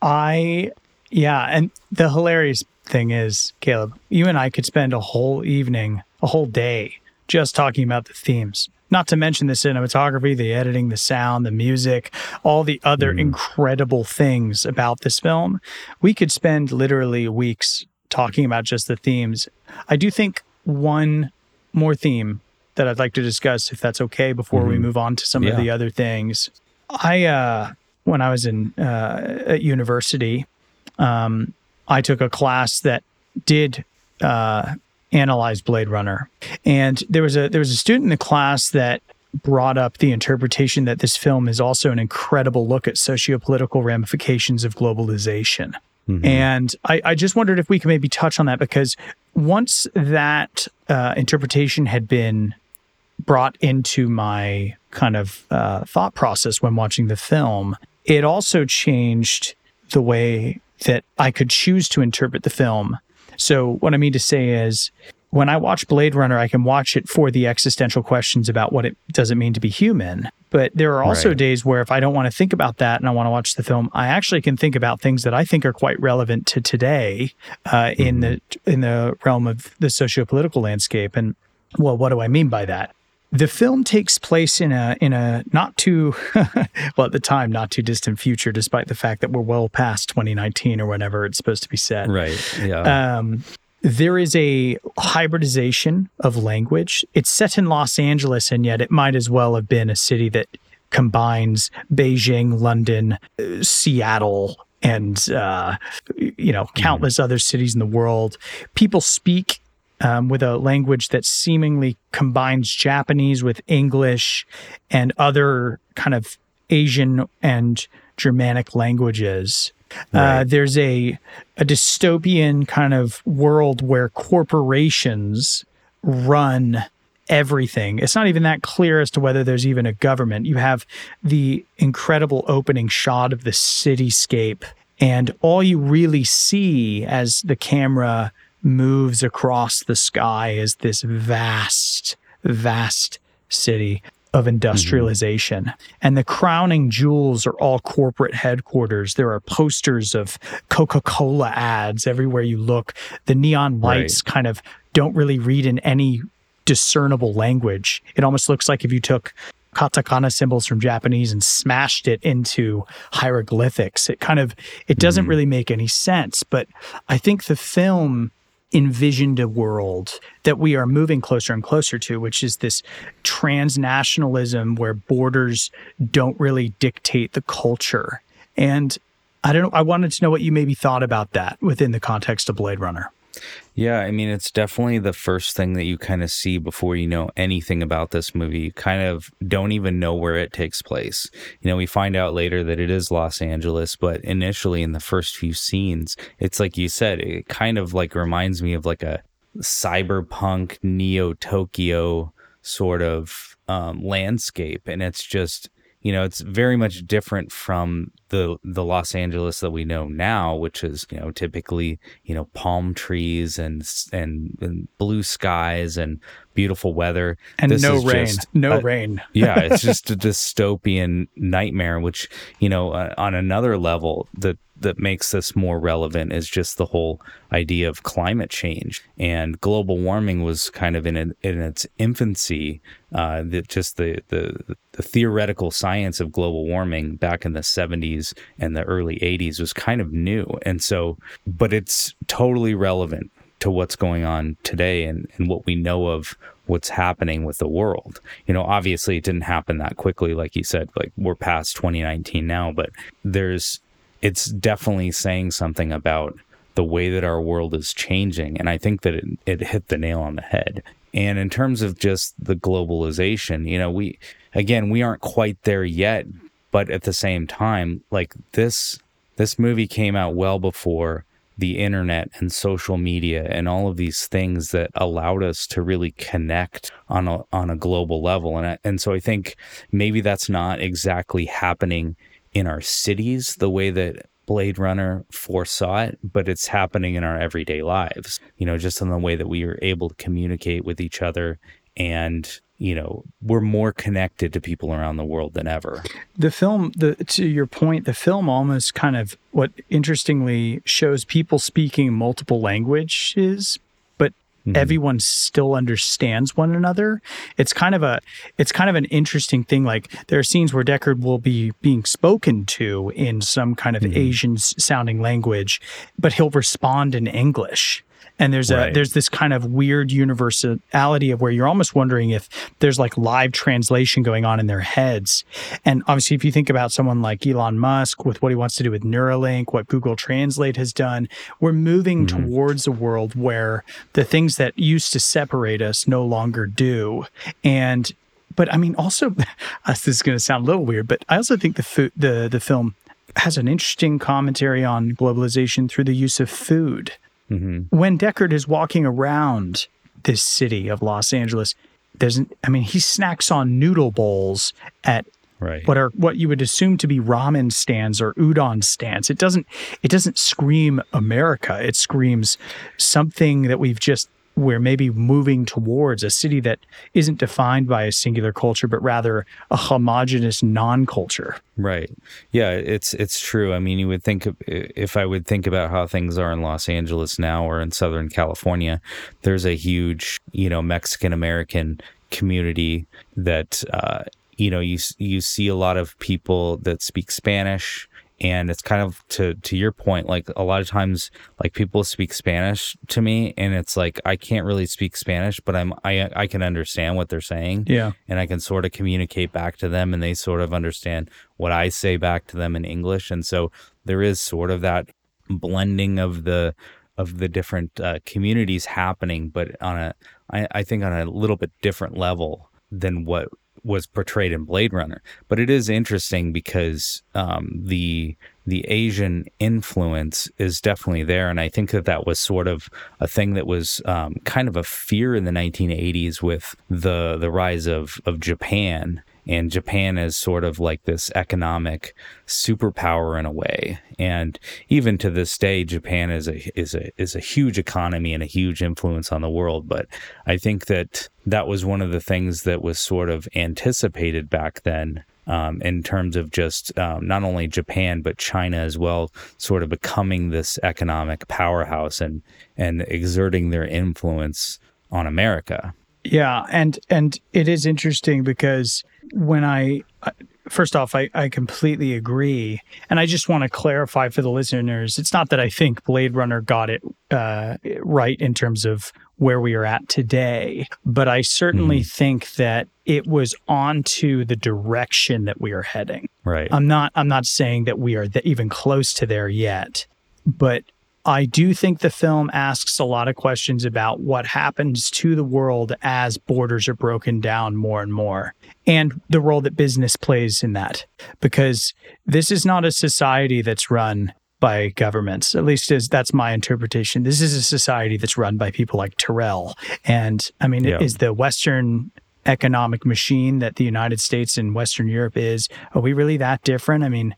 I yeah, and the hilarious thing is, Kaleb, you and I could spend a whole evening, a whole day just talking about the themes. Not to mention the cinematography, the editing, the sound, the music, all the other mm. incredible things about this film. We could spend literally weeks talking about just the themes. I do think one more theme that I'd like to discuss, if that's okay, before mm-hmm. we move on to some yeah. of the other things. I, uh, when I was in uh, at university, um, I took a class that did uh, analyze Blade Runner, and there was a there was a student in the class that brought up the interpretation that this film is also an incredible look at sociopolitical ramifications of globalization. Mm-hmm. And I, I, just wondered if we could maybe touch on that because once that uh, interpretation had been brought into my kind of uh, thought process when watching the film, it also changed the way that I could choose to interpret the film. So, what I mean to say is, when I watch Blade Runner, I can watch it for the existential questions about what it does it mean to be human. But there are also right. days where if I don't want to think about that and I want to watch the film, I actually can think about things that I think are quite relevant to today uh, mm-hmm. in the in the realm of the socio-political landscape. And well, what do I mean by that? The film takes place in a in a not too well at the time not too distant future, despite the fact that we're well past 2019 or whenever it's supposed to be set. Right. Yeah. Um, there is a hybridization of language. It's set in Los Angeles, and yet it might as well have been a city that combines Beijing, London, Seattle, and uh, you know countless mm. other cities in the world. People speak um, with a language that seemingly combines Japanese with English and other kind of Asian and Germanic languages. Uh, right. Uh, there's a a dystopian kind of world where corporations run everything. It's not even that clear as to whether there's even a government. You have the incredible opening shot of the cityscape, and all you really see as the camera moves across the sky is this vast, vast city of industrialization. Mm-hmm. And the crowning jewels are all corporate headquarters. There are posters of Coca Cola ads everywhere you look. The neon lights right. kind of don't really read in any discernible language. It almost looks like if you took katakana symbols from Japanese and smashed it into hieroglyphics. It kind of it doesn't mm-hmm. really make any sense, but I think the film envisioned a world that we are moving closer and closer to, which is this transnationalism where borders don't really dictate the culture. And I don't know, I wanted to know what you maybe thought about that within the context of Blade Runner. Yeah, I mean, it's definitely the first thing that you kind of see before you know anything about this movie. You kind of don't even know where it takes place. You know, we find out later that it is Los Angeles, but initially in the first few scenes, it's like you said, it kind of like reminds me of like a cyberpunk neo Tokyo sort of um, landscape. And it's just, you know, it's very much different from the the Los Angeles that we know now, which is you know typically you know palm trees and and, and blue skies and beautiful weather and this no rain, no a, rain. yeah, it's just a dystopian nightmare. Which you know, uh, on another level, the that makes this more relevant is just the whole idea of climate change and global warming was kind of in, in its infancy. Uh, that just the, the the theoretical science of global warming back in the 70s and the early 80s was kind of new, and so, but it's totally relevant to what's going on today and, and what we know of what's happening with the world. You know, obviously it didn't happen that quickly, like you said, like we're past 2019 now, but there's it's definitely saying something about the way that our world is changing. And I think that it, it hit the nail on the head. And in terms of just the globalization, you know, we, again, we aren't quite there yet, but at the same time, like this, this movie came out well before the internet and social media and all of these things that allowed us to really connect on a on a global level and I, and so I think maybe that's not exactly happening in our cities the way that Blade Runner foresaw it, but it's happening in our everyday lives, you know, just in the way that we are able to communicate with each other and you know we're more connected to people around the world than ever. The film the to your point the film almost kind of what interestingly shows people speaking multiple languages mm-hmm. everyone still understands one another. It's kind of a it's kind of an interesting thing. Like there are scenes where Deckard will be being spoken to in some kind of mm-hmm. Asian sounding language, but he'll respond in English and there's a there's this kind of weird universality of where you're almost wondering if there's like live translation going on in their heads. And obviously if you think about someone like Elon Musk with what he wants to do with Neuralink what Google Translate has done we're moving mm-hmm. towards a world where the things that used to separate us no longer do. And but I mean also this is going to sound a little weird but I also think the food the the film has an interesting commentary on globalization through the use of food Mm-hmm. When Deckard is walking around this city of Los Angeles, there's, I mean, he snacks on noodle bowls at right. what are what you would assume to be ramen stands or udon stands. It doesn't, it doesn't scream America. It screams something that we've just we're maybe moving towards a city that isn't defined by a singular culture, but rather a homogenous non-culture. Right. Yeah, it's it's true. I mean, you would think if I would think about how things are in Los Angeles now or in Southern California, there's a huge, you know, Mexican American community that uh, you know you you see a lot of people that speak Spanish and it's kind of to to your point like a lot of times like people speak spanish to me and it's like i can't really speak spanish but i'm i i can understand what they're saying. Yeah. And i can sort of communicate back to them and they sort of understand what i say back to them in english. And so there is sort of that blending of the of the different uh, communities happening but on a I, I think on a little bit different level than what was portrayed in Blade Runner. But it is interesting because um, the the Asian influence is definitely there, and I think that that was sort of a thing that was um, kind of a fear in the 1980s with the the rise of of Japan and Japan is sort of like this economic superpower in a way. And even to this day, Japan is a is a is a huge economy and a huge influence on the world. But I think that that was one of the things that was sort of anticipated back then. Um, in terms of just um, not only Japan but China as well, sort of becoming this economic powerhouse and and exerting their influence on America. Yeah, and and it is interesting because when I first off, I, I completely agree, and I just want to clarify for the listeners: it's not that I think Blade Runner got it uh, right in terms of where we are at today, but I certainly mm. think that it was onto the direction that we are heading. Right. I'm not. I'm not saying that we are even close to there yet, but I do think the film asks a lot of questions about what happens to the world as borders are broken down more and more, and the role that business plays in that. Because this is not a society that's run by governments, at least as that's my interpretation. This is a society that's run by people like Tyrell. And I mean, yeah. is the Western economic machine that the United States and Western Europe is, are we really that different? I mean,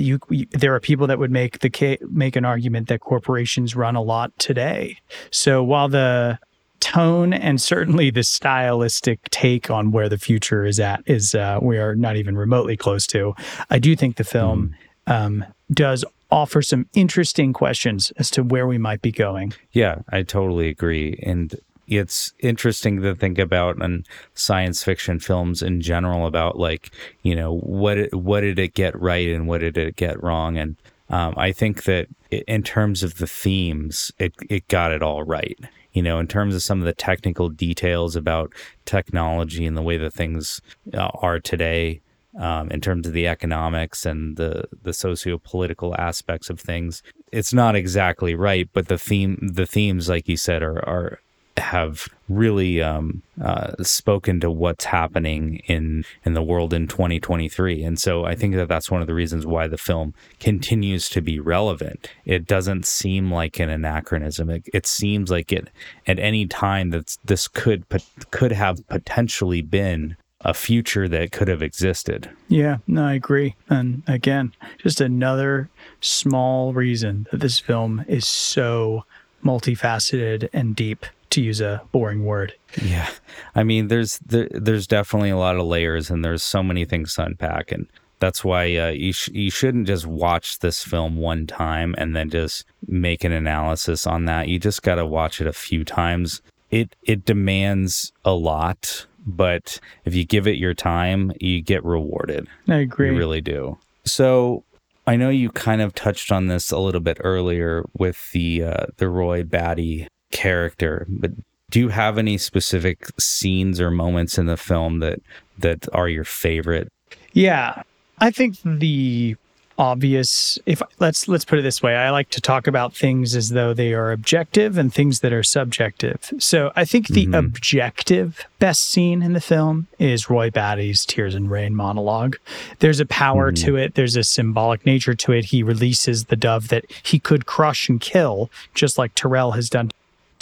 you, you, there are people that would make the make an argument that corporations run a lot today. So while the tone and certainly the stylistic take on where the future is at is uh, we are not even remotely close to, I do think the film mm. um, does offer some interesting questions as to where we might be going. Yeah, I totally agree. And it's interesting to think about in science fiction films in general about like you know what it, what did it get right and what did it get wrong and um, I think that in terms of the themes it it got it all right you know in terms of some of the technical details about technology and the way that things uh, are today um, in terms of the economics and the the socio political aspects of things. It's not exactly right, but the theme the themes, like you said, are are have really um, uh, spoken to what's happening in in the world in 2023 and so i think that that's one of the reasons why the film continues to be relevant it doesn't seem like an anachronism it, it seems like it at any time that this could could have potentially been a future that could have existed. Yeah, no, I agree. And again, just another small reason that this film is so multifaceted and deep to use a boring word. Yeah. I mean, there's there, there's definitely a lot of layers and there's so many things to unpack and that's why uh, you sh- you shouldn't just watch this film one time and then just make an analysis on that. You just got to watch it a few times. It it demands a lot, but if you give it your time, you get rewarded. I agree. You really do. So I know you kind of touched on this a little bit earlier with the uh, the Roy Batty character, but do you have any specific scenes or moments in the film that that are your favorite? Yeah, I think the obvious if let's let's put it this way i like to talk about things as though they are objective and things that are subjective so i think the mm-hmm. objective best scene in the film is roy batty's tears and rain monologue there's a power mm-hmm. to it there's a symbolic nature to it he releases the dove that he could crush and kill just like tyrell has done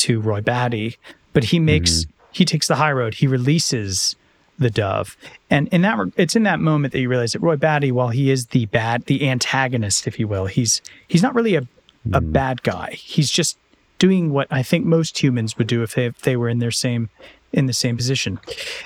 to roy batty but he makes mm-hmm. he takes the high road he releases the dove. And in that, it's in that moment that you realize that Roy Batty, while he is the bad, the antagonist, if you will, he's he's not really a a mm. bad guy. He's just doing what I think most humans would do if they if they were in their same in the same position.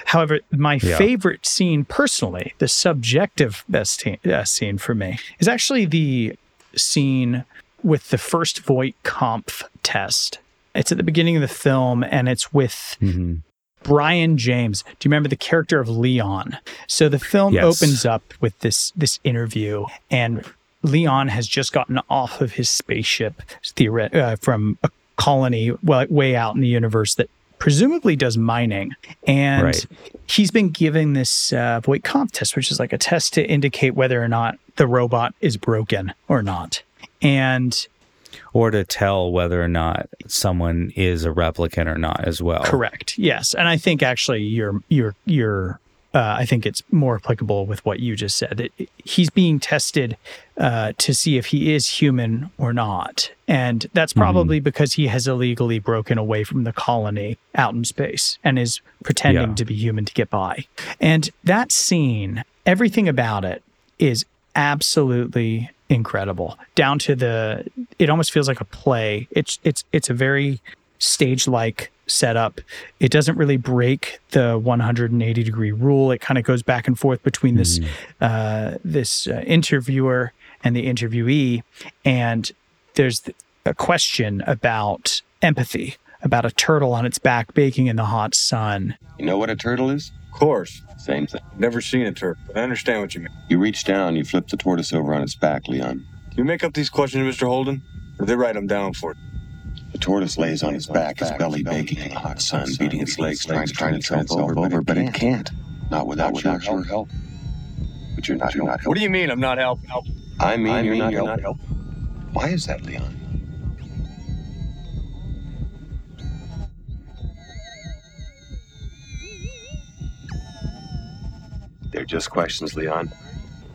However, my yeah. favorite scene personally, the subjective best te- uh, scene for me, is actually the scene with the first Voight Kampff test. It's at the beginning of the film, and it's with mm-hmm. Brion James. Do you remember the character of Leon? So the film yes. opens up with this this interview, and Leon has just gotten off of his spaceship theoret- uh, from a colony well, way out in the universe that presumably does mining. And right. he's been given this uh, Voight Kampff test, which is like a test to indicate whether or not the robot is broken or not. And or to tell whether or not someone is a replicant or not as well. Correct. Yes, and I think actually your your your uh, I think it's more applicable with what you just said. That he's being tested uh, to see if he is human or not, and that's probably mm-hmm. because he has illegally broken away from the colony out in space and is pretending yeah. to be human to get by. And that scene, everything about it is absolutely incredible. Down to the, it almost feels like a play. It's it's it's a very stage like setup. It doesn't really break the 180 degree rule. It kind of goes back and forth between this mm. uh, this uh, interviewer and the interviewee, and there's a question about empathy, about a turtle on its back baking in the hot sun. You know what a turtle is? Of course. Same thing. Never seen a turtle, but I understand what you mean. You reach down, you flip the tortoise over on its back, Leon. You make up these questions, Mr. Holden, or they write them down for you. The tortoise lays on its back, its belly baking in the hot sun, beating its legs, trying to turn itself over, but it can't. Not without your help. But you're not you're not helping. What do you mean I'm not helping? I mean, you're, not, helping. Why is that, Leon? They're just questions, Leon.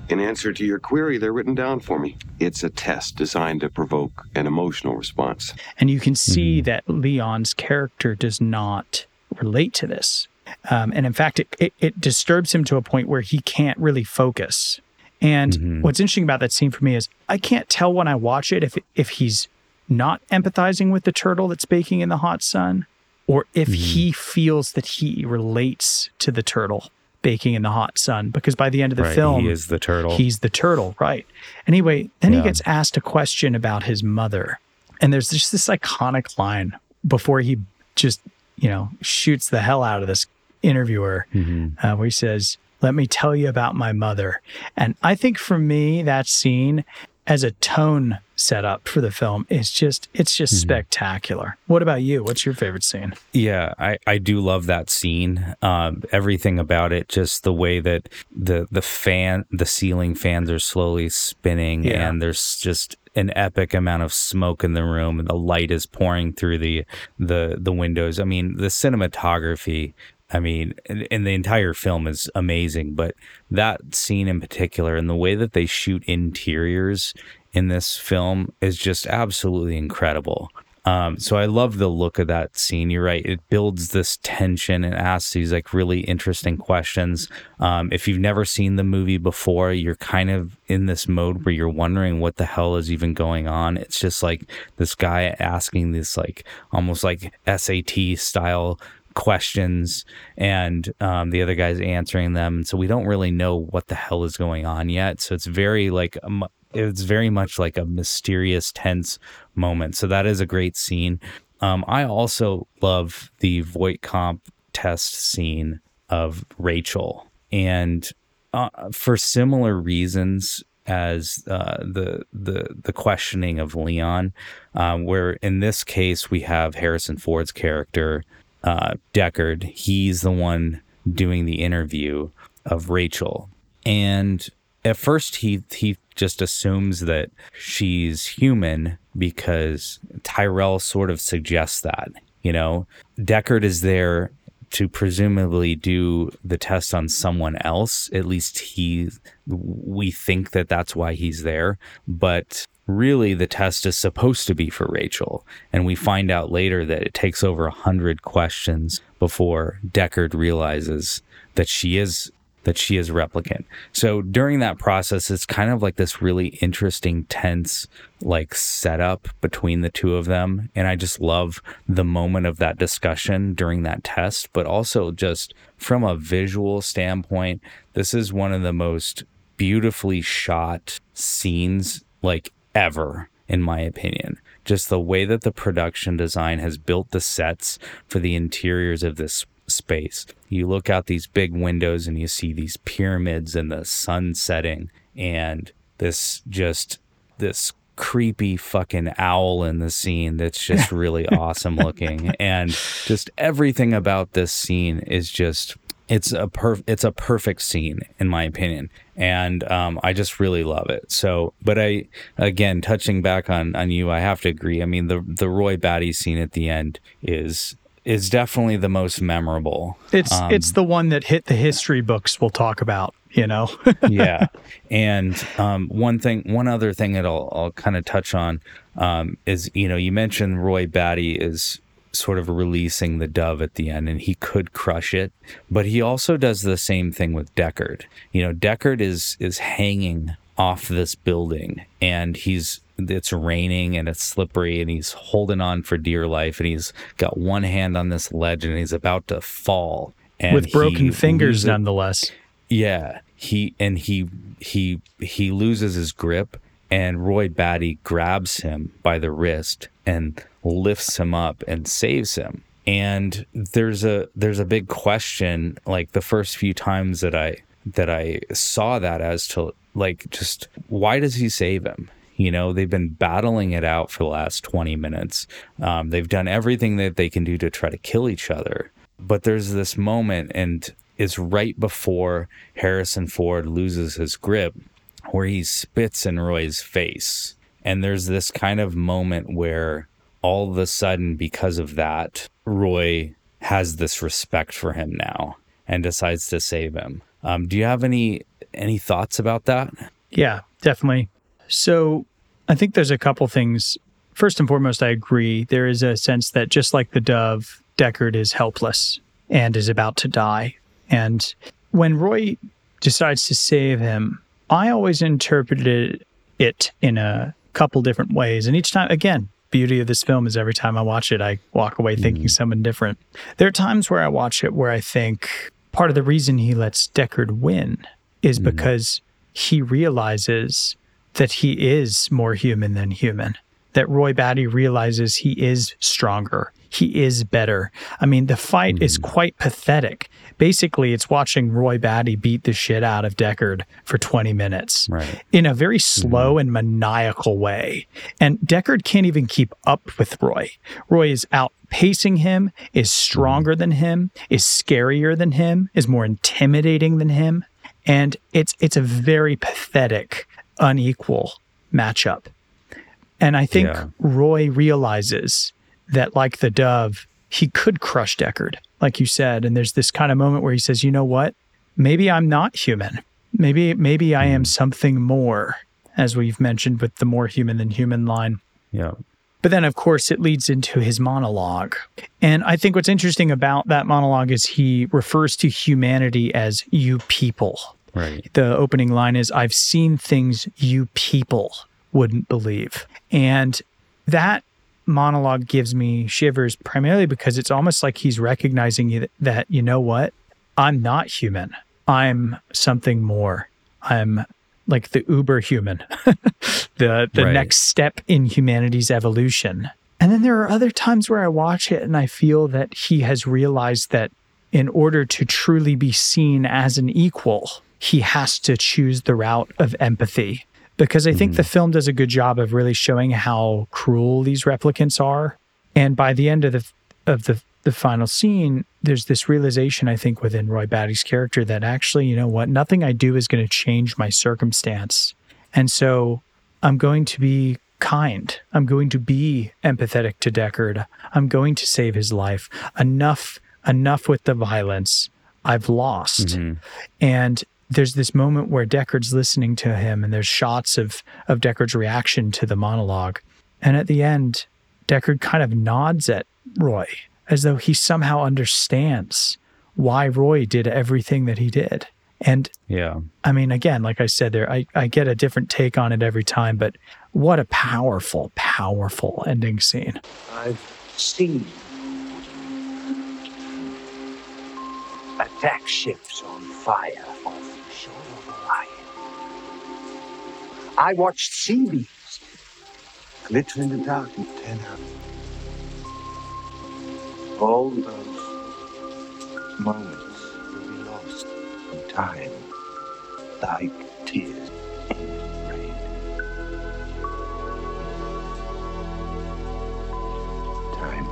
In answer to your query, they're written down for me. It's a test designed to provoke an emotional response. And you can see mm-hmm. that Leon's character does not relate to this. Um, and in fact, it, it, it, disturbs him to a point where he can't really focus. And mm-hmm. what's interesting about that scene for me is I can't tell when I watch it if if he's not empathizing with the turtle that's baking in the hot sun, or if mm-hmm. he feels that he relates to the turtle baking in the hot sun because by the end of the right, film he is the turtle he's the turtle right anyway then yeah. he gets asked a question about his mother and there's just this iconic line before he just you know shoots the hell out of this interviewer mm-hmm. uh, where he says let me tell you about my mother and i think for me that scene as a tone setup for the film is just it's just mm-hmm. spectacular. What about you? What's your favorite scene? Yeah, I, I do love that scene. Um, everything about it, just the way that the the fan the ceiling fans are slowly spinning yeah. and there's just an epic amount of smoke in the room and the light is pouring through the the the windows. I mean, the cinematography I mean, and, the entire film is amazing, but that scene in particular and the way that they shoot interiors in this film is just absolutely incredible. Um, so I love the look of that scene. You're right; it builds this tension and asks these like really interesting questions. Um, if you've never seen the movie before, you're kind of in this mode where you're wondering what the hell is even going on. It's just like this guy asking this like almost like SAT style questions and um, the other guy's answering them. So we don't really know what the hell is going on yet. So it's very like, um, it's very much like a mysterious, tense moment. So that is a great scene. Um, I also love the Voight-Kampff test scene of Rachael. And uh, for similar reasons, as uh, the the the questioning of Leon, um, where in this case we have Harrison Ford's character uh, Deckard, he's the one doing the interview of Rachael. And at first he he just assumes that she's human because Tyrell sort of suggests that. You know, Deckard is there to presumably do the test on someone else. At least he, we think that that's why he's there. But really the test is supposed to be for Rachael. And we find out later that it takes over a hundred questions before Deckard realizes that she is that she is replicant. So during that process, it's kind of like this really interesting, tense, like setup between the two of them. And I just love the moment of that discussion during that test, but also just from a visual standpoint, this is one of the most beautifully shot scenes like ever, in my opinion. Just the way that the production design has built the sets for the interiors of this space. You look out these big windows and you see these pyramids and the sun setting and this just this creepy fucking owl in the scene that's just really awesome looking. And just everything about this scene is just it's a perf- it's a perfect scene in my opinion. And um, i just really love it. So but i again touching back on on you i have to agree. I mean the the roy batty scene at the end is is definitely the most memorable. It's Um, it's the one that hit the history books we'll talk about, you know. yeah. And um, one thing, one other thing that I'll, I'll kind of touch on um, is, you know, you mentioned Roy Batty is sort of releasing the dove at the end and he could crush it, but he also does the same thing with Deckard. You know, Deckard is is hanging off this building and he's it's raining and it's slippery and he's holding on for dear life and he's got one hand on this ledge and he's about to fall and With broken fingers nonetheless. yeah, he and he he he loses his grip, and Roy Batty grabs him by the wrist and lifts him up and saves him. And there's a there's a big question. Like the first few times that I that I saw that as to like just why does he save him? You know, they've been battling it out for the last 20 minutes. Um, they've done everything that they can do to try to kill each other. But there's this moment, and it's right before Harrison Ford loses his grip, where he spits in Roy's face. And there's this kind of moment where all of a sudden, because of that, Roy has this respect for him now and decides to save him. Um, do you have any any thoughts about that? Yeah, definitely. So I think there's a couple things. First and foremost, I agree. There is a sense that just like the dove, Deckard is helpless and is about to die. And when Roy decides to save him, I always interpreted it in a couple different ways. And each time, again, beauty of this film is every time I watch it, I walk away hmm. thinking something different. There are times where I watch it where I think part of the reason he lets Deckard win is hmm. because he realizes that he is more human than human. That Roy Batty realizes he is stronger. He is better. I mean, the fight is hmm. quite pathetic. Basically, it's watching Roy Batty beat the shit out of Deckard for 20 minutes Right. in a very hmm. slow and maniacal way. And Deckard can't even keep up with Roy. Roy is outpacing him, is hmm. stronger than him, is scarier than him, is more intimidating than him. And it's it's a very pathetic, unequal matchup. And I think Yeah. Roy realizes that like the dove, he could crush Deckard, like you said. And there's this kind of moment where he says, you know what? Maybe I'm not human. Maybe maybe I am hmm. something more, as we've mentioned with the more human than human line. Yeah. But then, of course, it leads into his monologue. And I think what's interesting about that monologue is he refers to humanity as you people. Right. The opening line is, I've seen things you people wouldn't believe. And that monologue gives me shivers primarily because it's almost like he's recognizing that, you know what? I'm not human. I'm something more. I'm like the uber human, the the Right. next step in humanity's evolution. And then there are other times where I watch it and I feel that he has realized that in order to truly be seen as an equal, he has to choose the route of empathy. Because I think the mm-hmm. film does a good job of really showing how cruel these replicants are. And by the end of the of the the final scene, there's this realization I think within Roy Batty's character that actually, you know what, nothing I do is going to change my circumstance. And so I'm going to be kind. I'm going to be empathetic to Deckard. I'm going to save his life. Enough enough with the violence. I've lost. Mm-hmm. And there's this moment where Deckard's listening to him and there's shots of of Deckard's reaction to the monologue. And at the end, Deckard kind of nods at Roy as though he somehow understands why Roy did everything that he did. And Yeah. I mean, again, like I said there, I, I get a different take on it every time, but what a powerful, powerful ending scene. I've seen attack ships on fire I watched sea beams glitter in the dark in tenor. All those moments will be lost in time, like tears in rain. Time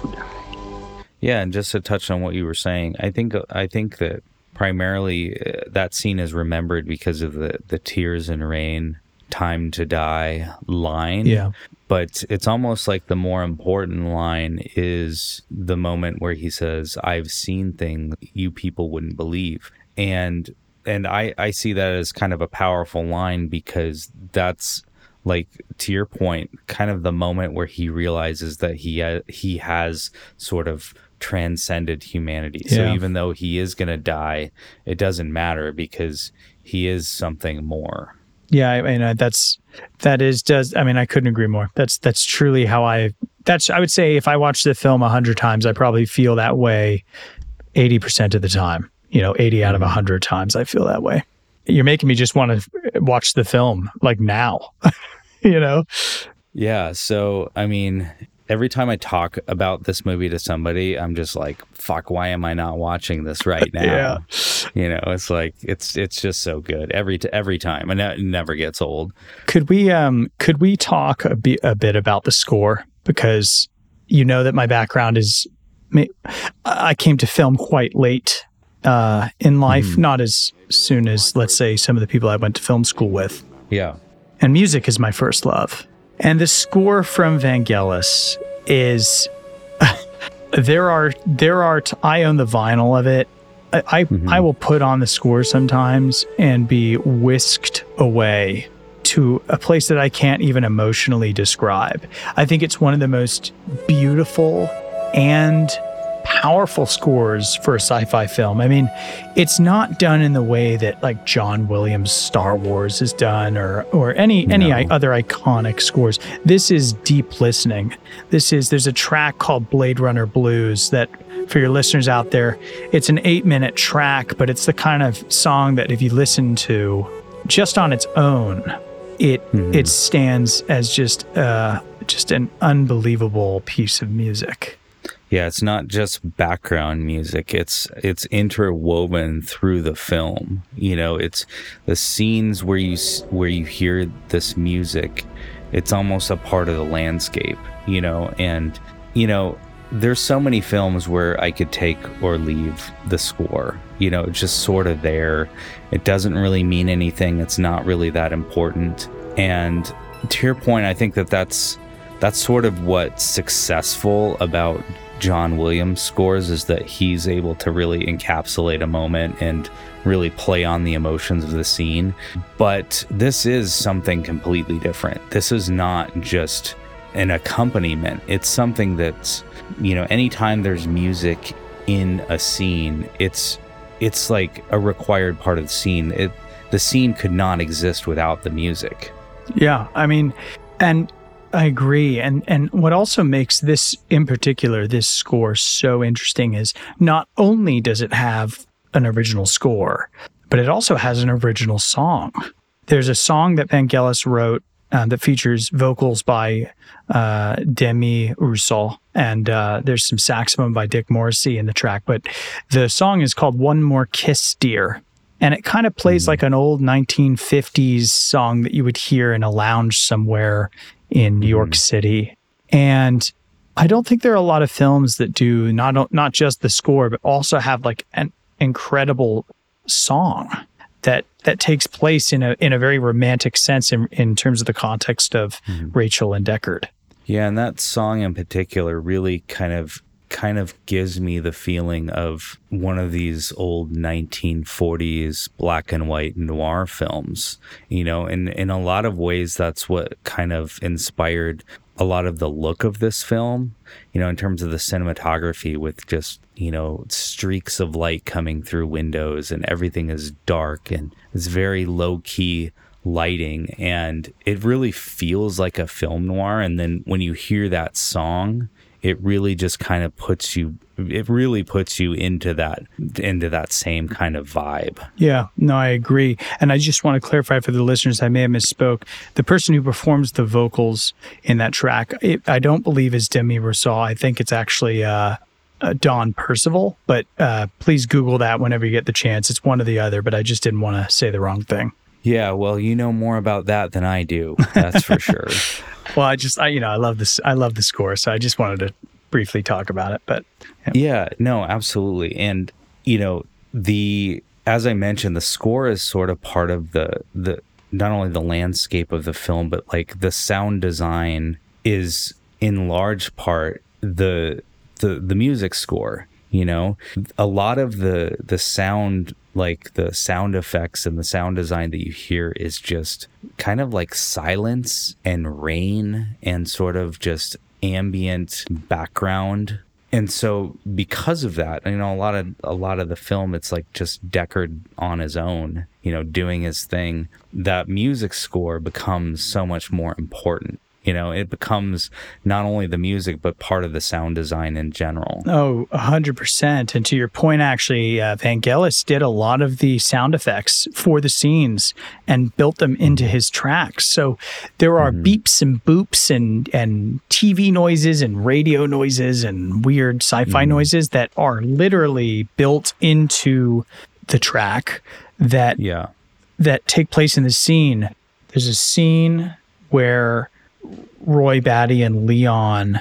to die. Yeah, and just to touch on what you were saying, I think I think that primarily uh, that scene is remembered because of the the tears and rain time to die line. Yeah. But it's almost like the more important line is the moment where he says, I've seen things you people wouldn't believe. And and I, I see that as kind of a powerful line because that's like to your point, kind of the moment where he realizes that he ha- he has sort of transcended humanity. So even though he is going to die, it doesn't matter because he is something more. Yeah, I mean uh, that's that is does I mean I couldn't agree more. That's that's truly how I that's I would say if I watch the film a hundred times, I probably feel that way eighty percent of the time. You know, eighty out of a hundred times I feel that way. You're making me just want to watch the film like now. you know? Yeah. So, I mean, every time I talk about this movie to somebody, I'm just like, fuck, why am I not watching this right now? Yeah. You know, it's like, it's, it's just so good every, t- every time and it never gets old. Could we um could we talk a bit a bit about the score because you know that my background is I came to film quite late uh in life, not as soon as let's say some of the people I went to film school with. Yeah. And music is my first love. And the score from Vangelis is there are there are t- I own the vinyl of it. I I, mm-hmm. I will put on the score sometimes and be whisked away to a place that I can't even emotionally describe. I think it's one of the most beautiful and powerful scores for a sci-fi film. I mean, it's not done in the way that like John Williams Star Wars is done or or any any i- other iconic scores. This is deep listening. This is there's a track called Blade Runner Blues that for your listeners out there, it's an 8-minute track, but it's the kind of song that if you listen to just on its own, it it stands as just uh just an unbelievable piece of music. Yeah, it's not just background music. It's it's interwoven through the film. You know, it's the scenes where you where you hear this music. It's almost a part of the landscape, you know, and you know, there's so many films where I could take or leave the score. You know, it's just sort of there. It doesn't really mean anything. It's not really that important. And to your point, I think that that's that's sort of what's successful about John Williams scores is that he's able to really encapsulate a moment and really play on the emotions of the scene. But this is something completely different. This is not just an accompaniment. It's something that's, you know, anytime there's music in a scene, it's it's like a required part of the scene. It the scene could not exist without the music. Yeah, I mean, and I agree. And and what also makes this in particular this score so interesting is not only does it have an original score, but it also has an original song. There's a song that Vangelis wrote uh, that features vocals by uh, Demis Roussos, and uh, there's some saxophone by Dick Morrissey in the track. But the song is called "One More Kiss, Dear," and it kind of plays like an old 1950s song that you would hear in a lounge somewhere in New York mm-hmm. City. And I don't think there are a lot of films that do not not just the score, but also have like an incredible song that that takes place in a in a very romantic sense in, in terms of the context of mm-hmm. Rachael and Deckard. Yeah, and that song in particular really kind of kind of gives me the feeling of one of these old 1940s black and white noir films. You know, and in a lot of ways that's what kind of inspired a lot of the look of this film, you know, in terms of the cinematography with just, you know, streaks of light coming through windows and everything is dark and it's very low key lighting and it really feels like a film noir and then when you hear that song it really just kind of puts you it really puts you into that into that same kind of vibe Yeah, no, I agree. And I just want to clarify for the listeners, I may have misspoke. The person who performs the vocals in that track, it, I don't believe is Demis Roussos. I think it's actually uh, uh, Don Percival. But uh, please Google that whenever you get the chance. It's one or the other, but I just didn't want to say the wrong thing. Yeah well you know more about that than i do that's for sure Well, I just, I, you know, I love this. I love the score. So I just wanted to briefly talk about it. But Yeah, no, absolutely. And you know, the as I mentioned, the score is sort of part of the the not only the landscape of the film, but like the sound design is in large part the the the music score. You know, a lot of the the sound like the sound effects and the sound design that you hear is just kind of like silence and rain and sort of just ambient background. And so because of that you know a lot of a lot of the film it's like just deckard on his own you know doing his thing. That music score becomes so much more important you know it becomes not only the music but part of the sound design in general Oh, 100%. And to your point, actually, uh, Vangelis did a lot of the sound effects for the scenes and built them into his tracks. So there are beeps and boops and, and TV noises and radio noises and weird sci fi noises that are literally built into the track that yeah that take place in the scene. There's a scene where Roy Batty and Leon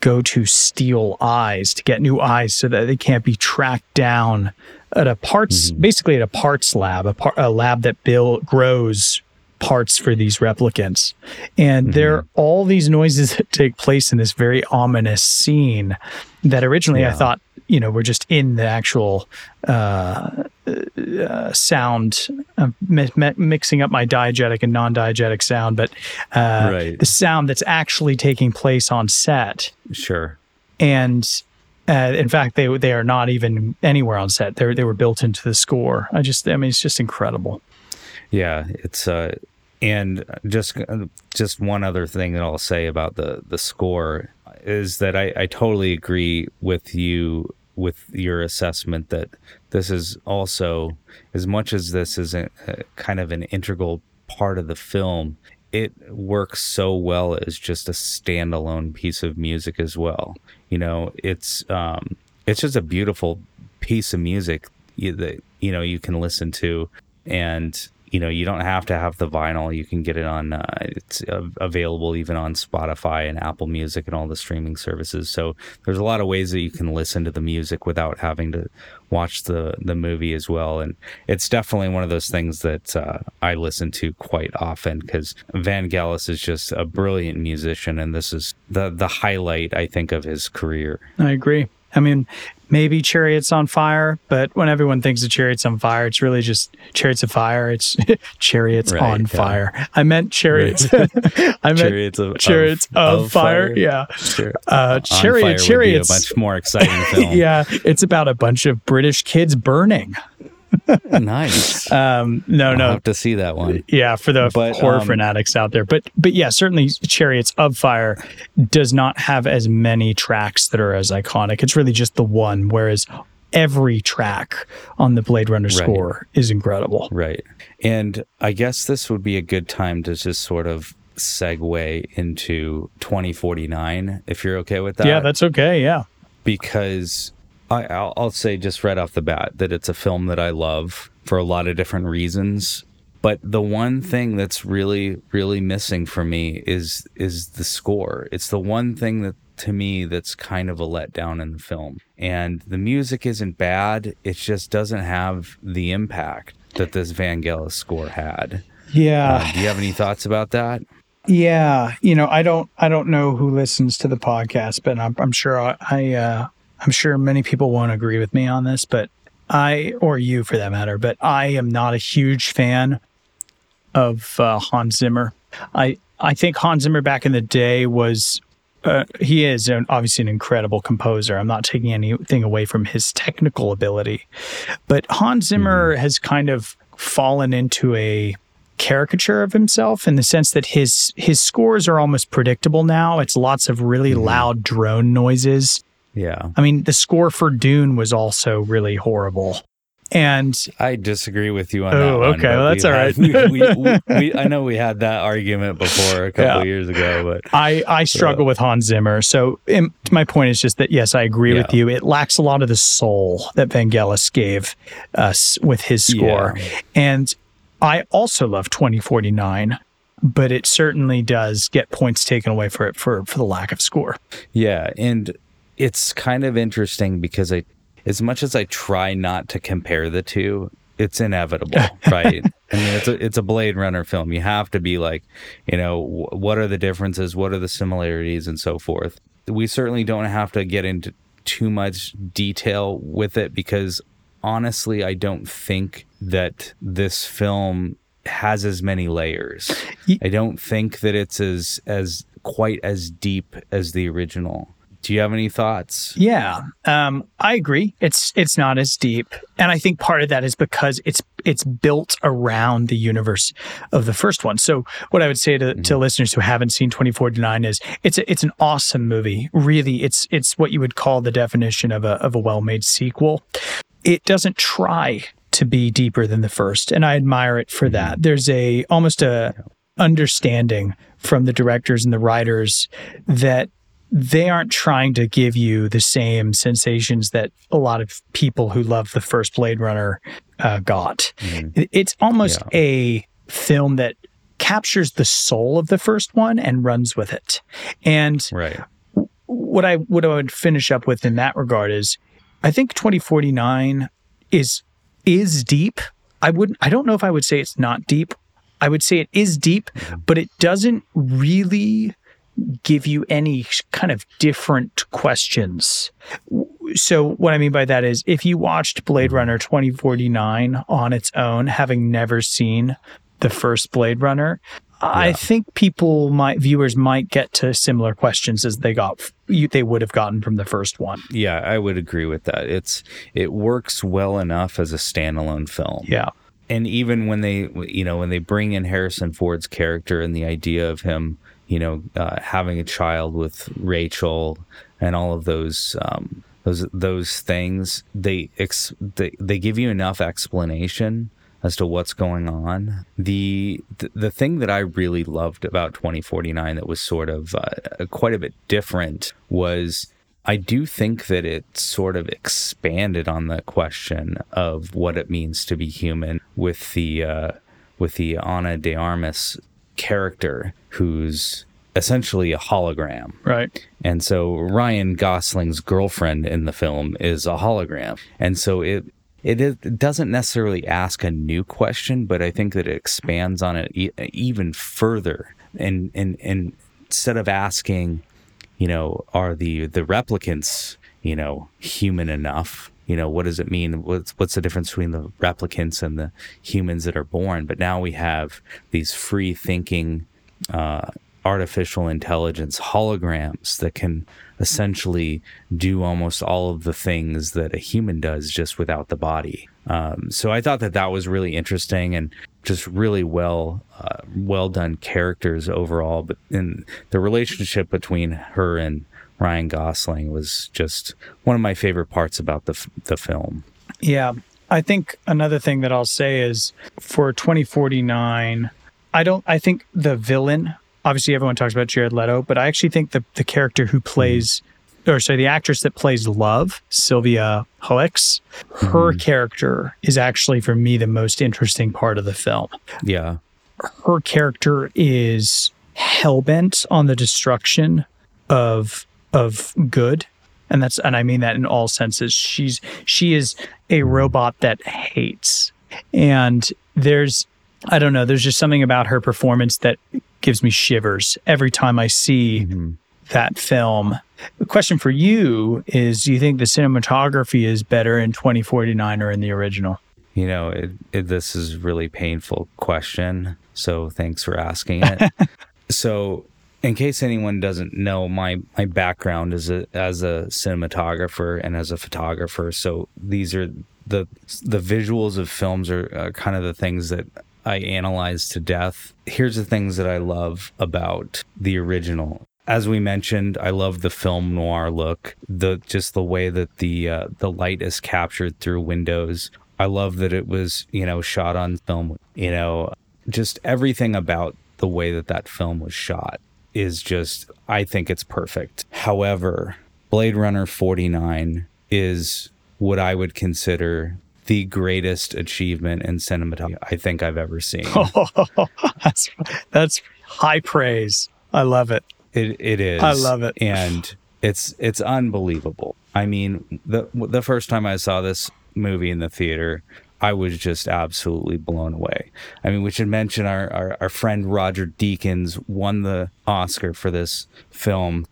go to steal eyes to get new eyes so that they can't be tracked down at a parts mm-hmm. basically at a parts lab a, par, a lab that build grows parts for these replicants. And there are all these noises that take place in this very ominous scene that originally i thought you know were just in the actual uh, uh, sound I'm mi- mi- mixing up my diegetic and non-diegetic sound but uh, Right. the sound that's actually taking place on set. Sure. And uh, in fact they they are not even anywhere on set. They they were built into the score. I just i mean it's just incredible Yeah, it's uh, and just just one other thing that I'll say about the the score is that I, I totally agree with you with your assessment that this is also as much as this is a, a kind of an integral part of the film it works so well as just a standalone piece of music as well. You know it's um it's just a beautiful piece of music that you know you can listen to. And you know you don't have to have the vinyl. You can get it on uh, it's available even on spotify and apple music and all the streaming services. So there's a lot of ways that you can listen to the music without having to watch the the movie as well. And it's definitely one of those things that uh, i listen to quite often because vangelis is just a brilliant musician and this is the the highlight i think of his career. I agree i mean maybe chariots on fire but when everyone thinks of chariots on fire it's really just chariots of fire it's chariots Right, on yeah. fire i meant chariots i meant Chariots of- chariots of- of, of fire. fire? yeah Sure. uh chariot Fire would be chariots a much more exciting film yeah it's about a bunch of british kids burning nice. Um no I'll no. have to see that one. Yeah for the But, horror um, fanatics out there. But but yeah certainly chariots of fire does not have as many tracks that are as iconic. It's really just the one whereas every track on the blade runner Right. score is incredible. Right. And I guess this would be a good time to just sort of segue into 2049, if you're okay with that. yeah that's okay. Yeah. Because I, I'll, I'll say just right off the bat that it's a film that I love for a lot of different reasons. But the one thing that's really, really missing for me is is the score. It's the one thing that to me that's kind of a letdown in the film. And the music isn't bad. It just doesn't have the impact that this Vangelis score had. yeah Uh, do you have any thoughts about that? Yeah, you know, I don't, I don't know who listens to the podcast, but I'm, I'm sure I, I uh, I'm sure many people won't agree with me on this, but I, or you for that matter, but I am not a huge fan of uh, Hans Zimmer. I, I think Hans Zimmer back in the day was, uh, he is an, obviously an incredible composer. I'm not taking anything away from his technical ability, but Hans Zimmer has kind of fallen into a caricature of himself in the sense that his his scores are almost predictable now. It's lots of really loud drone noises. Yeah. I mean, the score for Dune was also really horrible. And I disagree with you on Oh, that. one, okay. Well, that's all had- right. we, we, we, we, I know we had that argument before a couple Yeah. years ago, but I, I struggle with Hans Zimmer. So um, my point is just that, yes, I agree with you. It lacks a lot of the soul that Vangelis gave us with his score. Yeah. And I also love 2049, but it certainly does get points taken away for it for, for the lack of score. yeah, and it's kind of interesting because I, as much as I try not to compare the two, it's inevitable, right? I mean, it's a it's a Blade Runner film. You have to be like, you know, wh- what are the differences? What are the similarities, and so forth. We certainly don't have to get into too much detail with it because honestly, I don't think that this film has as many layers. I don't think that it's as as quite as deep as the original. Do you have any thoughts? Yeah, um, I agree. It's it's not as deep, and I think part of that is because it's it's built around the universe of the first one. So, what I would say to, to listeners who haven't seen Twenty Forty Nine is it's a, it's an awesome movie. Really, it's it's what you would call the definition of a of a well made sequel. It doesn't try to be deeper than the first, and I admire it for that. There's a almost a understanding from the directors and the writers that they aren't trying to give you the same sensations that a lot of people who love the first Blade Runner uh, got. It- It's almost a film that captures the soul of the first one and runs with it. And Right. what I what I would finish up with in that regard is I think 2049 is is deep. I wouldn't I don't know if I would say it's not deep. I would say it is deep, but it doesn't really give you any kind of different questions. So what I mean by that is if you watched Blade Runner 2049 on its own having never seen the first Blade Runner, I think people might viewers might get to similar questions as they got you, they would have gotten from the first one. Yeah, I would agree with that. It's it works well enough as a standalone film. Yeah. and even when they you know when they bring in harrison ford's character and the idea of him you know uh, having a child with rachael and all of those um, those those things they ex- they, they give you enough explanation as to what's going on. The the, thing that i really loved about 2049 that was sort of uh, quite a bit different was I do think that it sort of expanded on the question of what it means to be human with the uh, with the Ana de Armas character, who's essentially a hologram. Right. And so Ryan Gosling's girlfriend in the film is a hologram. And so it it, doesn't necessarily ask a new question, but I think that it expands on it e- even further. And and and instead of asking, you know, are the the replicants, you know, human enough? You know, what does it mean? What's what's the difference between the replicants and the humans that are born? But now we have these free thinking uh, artificial intelligence holograms that can essentially do almost all of the things that a human does just without the body. Um, so I thought that that was really interesting and just really well uh, well done characters overall. But in the relationship between her and Ryan Gosling was just one of my favorite parts about the f- the film. Yeah. I think another thing that I'll say is for 2049, I don't I think the villain, obviously everyone talks about Jared Leto, but I actually think the the character who plays or sorry, the actress that plays Love, Sylvia Hoeks, her mm-hmm. character is actually for me the most interesting part of the film. Yeah, Her character is hell-bent on the destruction of of good and that's and I mean that in all senses. She's she is a robot that hates. And there's I don't know, there's just something about her performance that gives me shivers every time I see mm-hmm. that film. The question for you is do you think the cinematography is better in 2049 or in the original? you know, it, it, this is a really painful question. So thanks for asking it. so, in case anyone doesn't know, my my background is a, as a cinematographer and as a photographer. So these are the the visuals of films are, are kind of the things that I analyze to death. Here's the things that I love about the original. As we mentioned, I love the film noir look, the just the way that the uh, the light is captured through windows. I love that it was, you know, shot on film. You know, just everything about the way that that film was shot is just, I think it's perfect. However, Blade Runner 49 is what I would consider the greatest achievement in cinematography I think I've ever seen. that's that's high praise. I love it. It it is. I love it. and it's it's unbelievable. I mean, the the first time I saw this movie in the theater, I was just absolutely blown away. I mean, we should mention our, our, our friend Roger Deakins won the Oscar for this film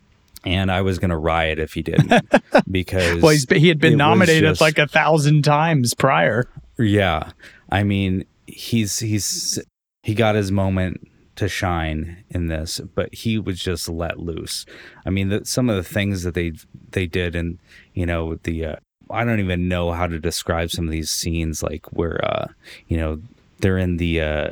and I was going to riot if he didn't because well, he had been nominated just- like a thousand times prior. yeah. I mean, he's he's he got his moment to shine in this, but he was just let loose. I mean, the, some of the things that they they did, and you know, the uh, I don't even know how to describe some of these scenes, like where uh, you know they're in the uh,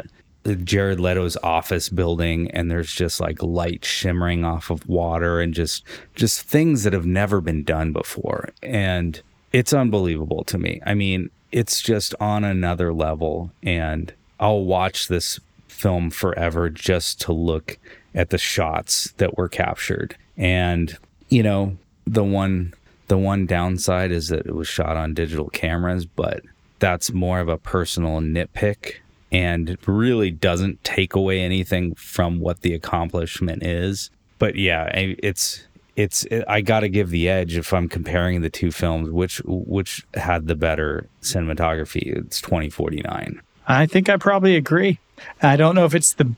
Jared Leto's office building, and there's just like light shimmering off of water, and just just things that have never been done before, and it's unbelievable to me. I mean, it's just on another level, and I'll watch this film forever just to look at the shots that were captured. And you know, the one the one downside is that it was shot on digital cameras, but that's more of a personal nitpick and really doesn't take away anything from what the accomplishment is. But yeah, it's it's I got to give the edge if I'm comparing the two films which which had the better cinematography. It's 2049. I think I probably agree. I don't know if it's the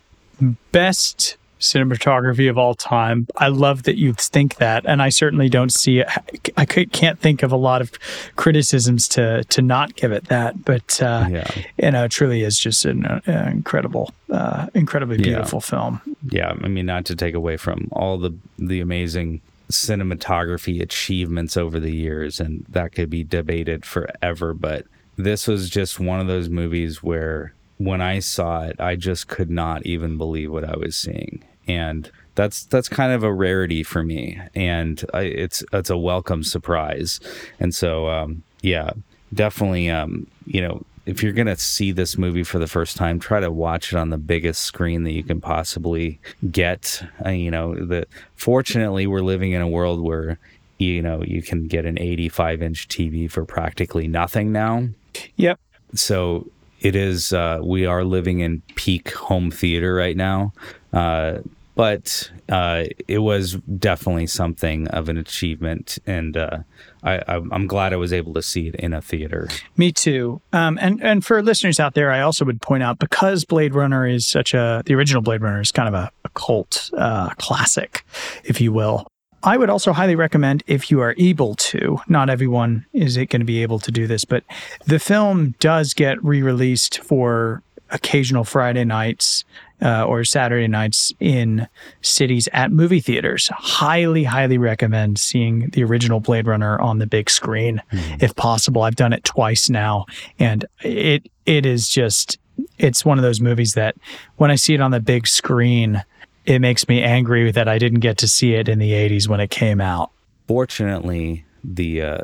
best cinematography of all time. I love that you think that, and I certainly don't see it. I can't think of a lot of criticisms to to not give it that, but uh, Yeah. you know, it truly is just an uh, incredible, uh, incredibly Yeah. beautiful film. yeah i mean not to take away from all the the amazing cinematography achievements over the years and that could be debated forever but this was just one of those movies where when i saw it i just could not even believe what i was seeing and that's that's kind of a rarity for me. And I, it's it's a welcome surprise. And so um yeah definitely um you know if you're going to see this movie for the first time try to watch it on the biggest screen that you can possibly get. Uh, you know the fortunately we're living in a world where you know you can get an 85 inch tv for practically nothing now. Yep. so it is uh, we are living in peak home theater right now uh, but uh, it was definitely something of an achievement and uh, I, i'm glad i was able to see it in a theater Me too. Um, and and for listeners out there, I also would point out because Blade Runner is such a the original Blade Runner is kind of a, a cult uh, classic, if you will. I would also highly recommend if you are able to. Not everyone is it going to be able to do this, but the film does get re-released for occasional Friday nights uh, or Saturday nights in cities at movie theaters. Highly, highly recommend seeing the original Blade Runner on the big screen if possible. I've done it twice now, and it it is just it's one of those movies that when I see it on the big screen, it makes me angry that I didn't get to see it in the 80s when it came out. fortunately the uh,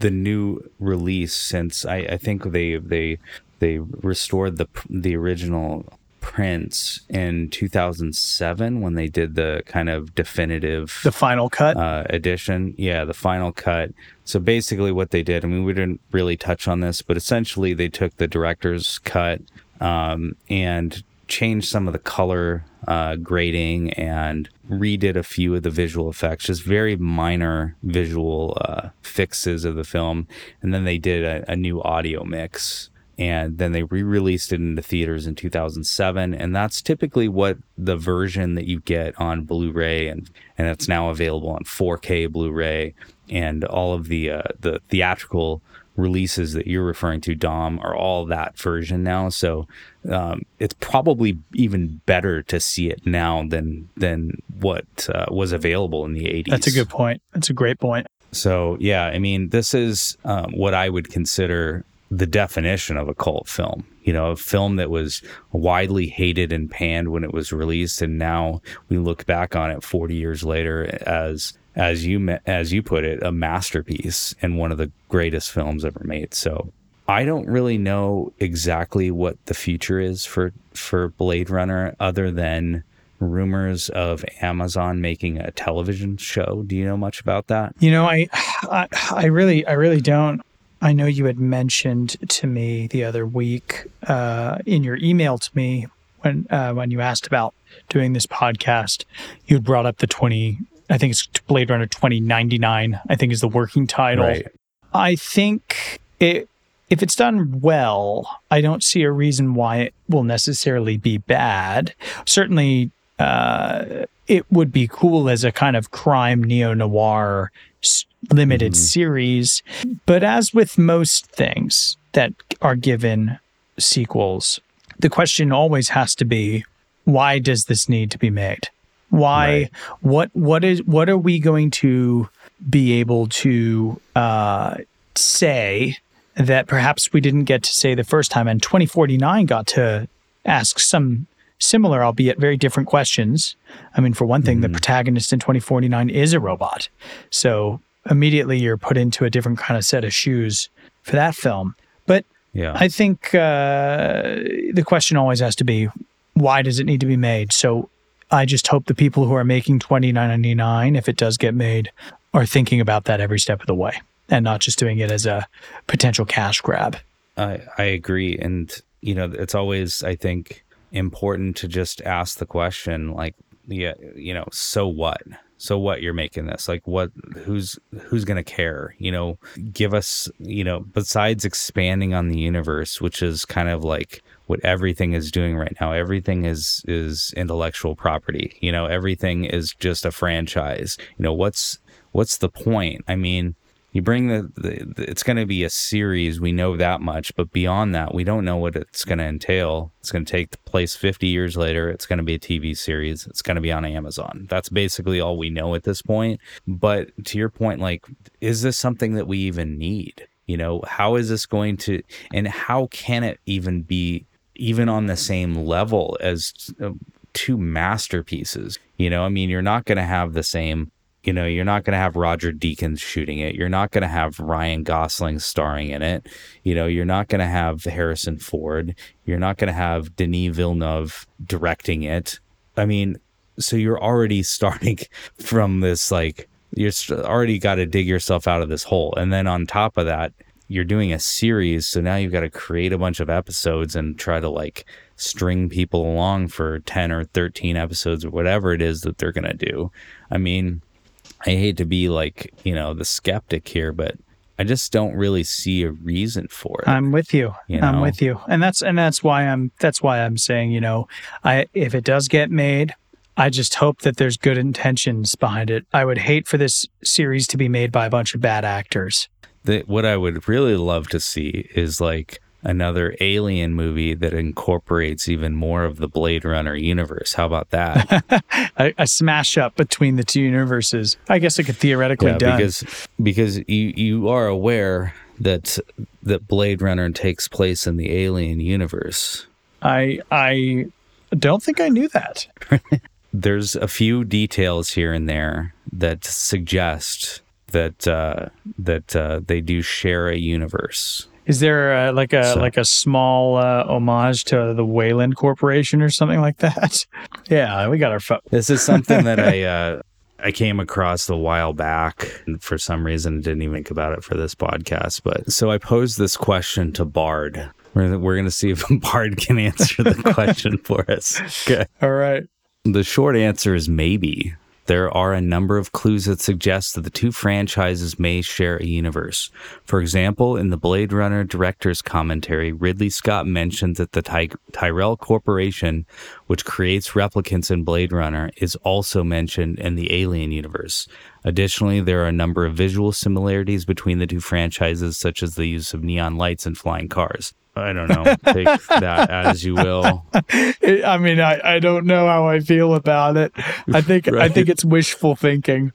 the new release since I, I think they they they restored the the original prints in 2007 when they did the kind of definitive The final cut. uh, edition. Yeah, the final cut. So basically, what they did, I mean, we didn't really touch on this, but essentially, they took the director's cut um, and changed some of the color uh, grading and redid a few of the visual effects, just very minor visual uh, fixes of the film. And then they did a, a new audio mix and then they re-released it into theaters in 2007 and that's typically what the version that you get on blu-ray and and it's now available on 4k blu-ray and all of the uh, the theatrical releases that you're referring to dom are all that version now so um, it's probably even better to see it now than than what uh, was available in the 80s That's a good point. That's a great point. so yeah, I mean, this is um, what I would consider the definition of a cult film. You know, a film that was widely hated and panned when it was released, and now we look back on it 40 years later as as you as you put it, a masterpiece and one of the greatest films ever made. So I don't really know exactly what the future is for for Blade Runner, other than rumors of Amazon making a television show. Do you know much about that? You know, I, I, I really, I really don't. I know you had mentioned to me the other week uh, in your email to me when uh, when you asked about doing this podcast. You brought up the twenty. I think it's Blade Runner twenty ninety nine. I think is the working title. Right. I think it if it's done well, I don't see a reason why it will necessarily be bad. Certainly, uh, it would be cool as a kind of crime neo noir limited mm-hmm. series. But as with most things that are given sequels, the question always has to be why does this need to be made? Why? Right. What? What is? What are we going to be able to uh, say that perhaps we didn't get to say the first time? And 2049 got to ask some similar, albeit very different questions. I mean, for one thing, mm-hmm. the protagonist in 2049 is a robot, so immediately you're put into a different kind of set of shoes for that film. But yeah. I think uh, the question always has to be why does it need to be made? So I just hope the people who are making twenty nine ninety nine, if it does get made, are thinking about that every step of the way and not just doing it as a potential cash grab. I I agree, and you know it's always I think important to just ask the question like yeah you know so what? So what you're making this? Like what who's who's gonna care? You know give us you know besides expanding on the universe which is kind of like what everything is doing right now. Everything is is intellectual property. You know everything is just a franchise. You know what's what's the point? I mean you bring the, the, the it's going to be a series we know that much but beyond that we don't know what it's going to entail. It's going to take place 50 years later. It's going to be a tv series. It's going to be on amazon. That's basically all we know at this point. But to your point like is this something that we even need? You know how is this going to and how can it even be even on the same level as uh, two masterpieces you know i mean you're not going to have the same you know, you're not going to have Roger Deakins shooting it. You're not going to have Ryan Gosling starring in it. You know, you're not going to have Harrison Ford. You're not going to have Denis Villeneuve directing it. I mean, so you're already starting from this like you're already got to dig yourself out of this hole. And then on top of that, you're doing a series, so now you've got to create a bunch of episodes and try to like string people along for 10 or 13 episodes or whatever it is that they're going to do. I mean, I hate to be like, you know, the skeptic here, but I just don't really see a reason for it. I'm with you. you know? I'm with you. And that's and that's why I'm that's why I'm saying, you know, I if it does get made, I just hope that there's good intentions behind it. I would hate for this series to be made by a bunch of bad actors. The, what I would really love to see is like another alien movie that incorporates even more of the Blade Runner universe. How about that? a, a, smash up between the two universes. I guess it could theoretically yeah, done. because because you you are aware that that Blade Runner takes place in the alien universe. I I don't think I knew that. There's a few details here and there that suggest that uh, that uh, they do share a universe. Is there like a so, like a small uh, homage to the Weyland Corporation or something like that? yeah, we got our. Fo- this is something that I uh, I came across a while back, and for some reason didn't even think about it for this podcast. But so I posed this question to Bard. We're, we're going to see if Bard can answer the question for us. Okay. All right. The short answer is maybe there are a number of clues that suggest that the two franchises may share a universe. For example, in the Blade Runner director's commentary, Ridley Scott mentions that the Ty- Tyrell Corporation, which creates replicants in Blade Runner, is also mentioned in the Alien universe. Additionally, there are a number of visual similarities between the two franchises, such as the use of neon lights and flying cars. I don't know. Take that as you will. I mean, I, I don't know how I feel about it. I think right. I think it's wishful thinking.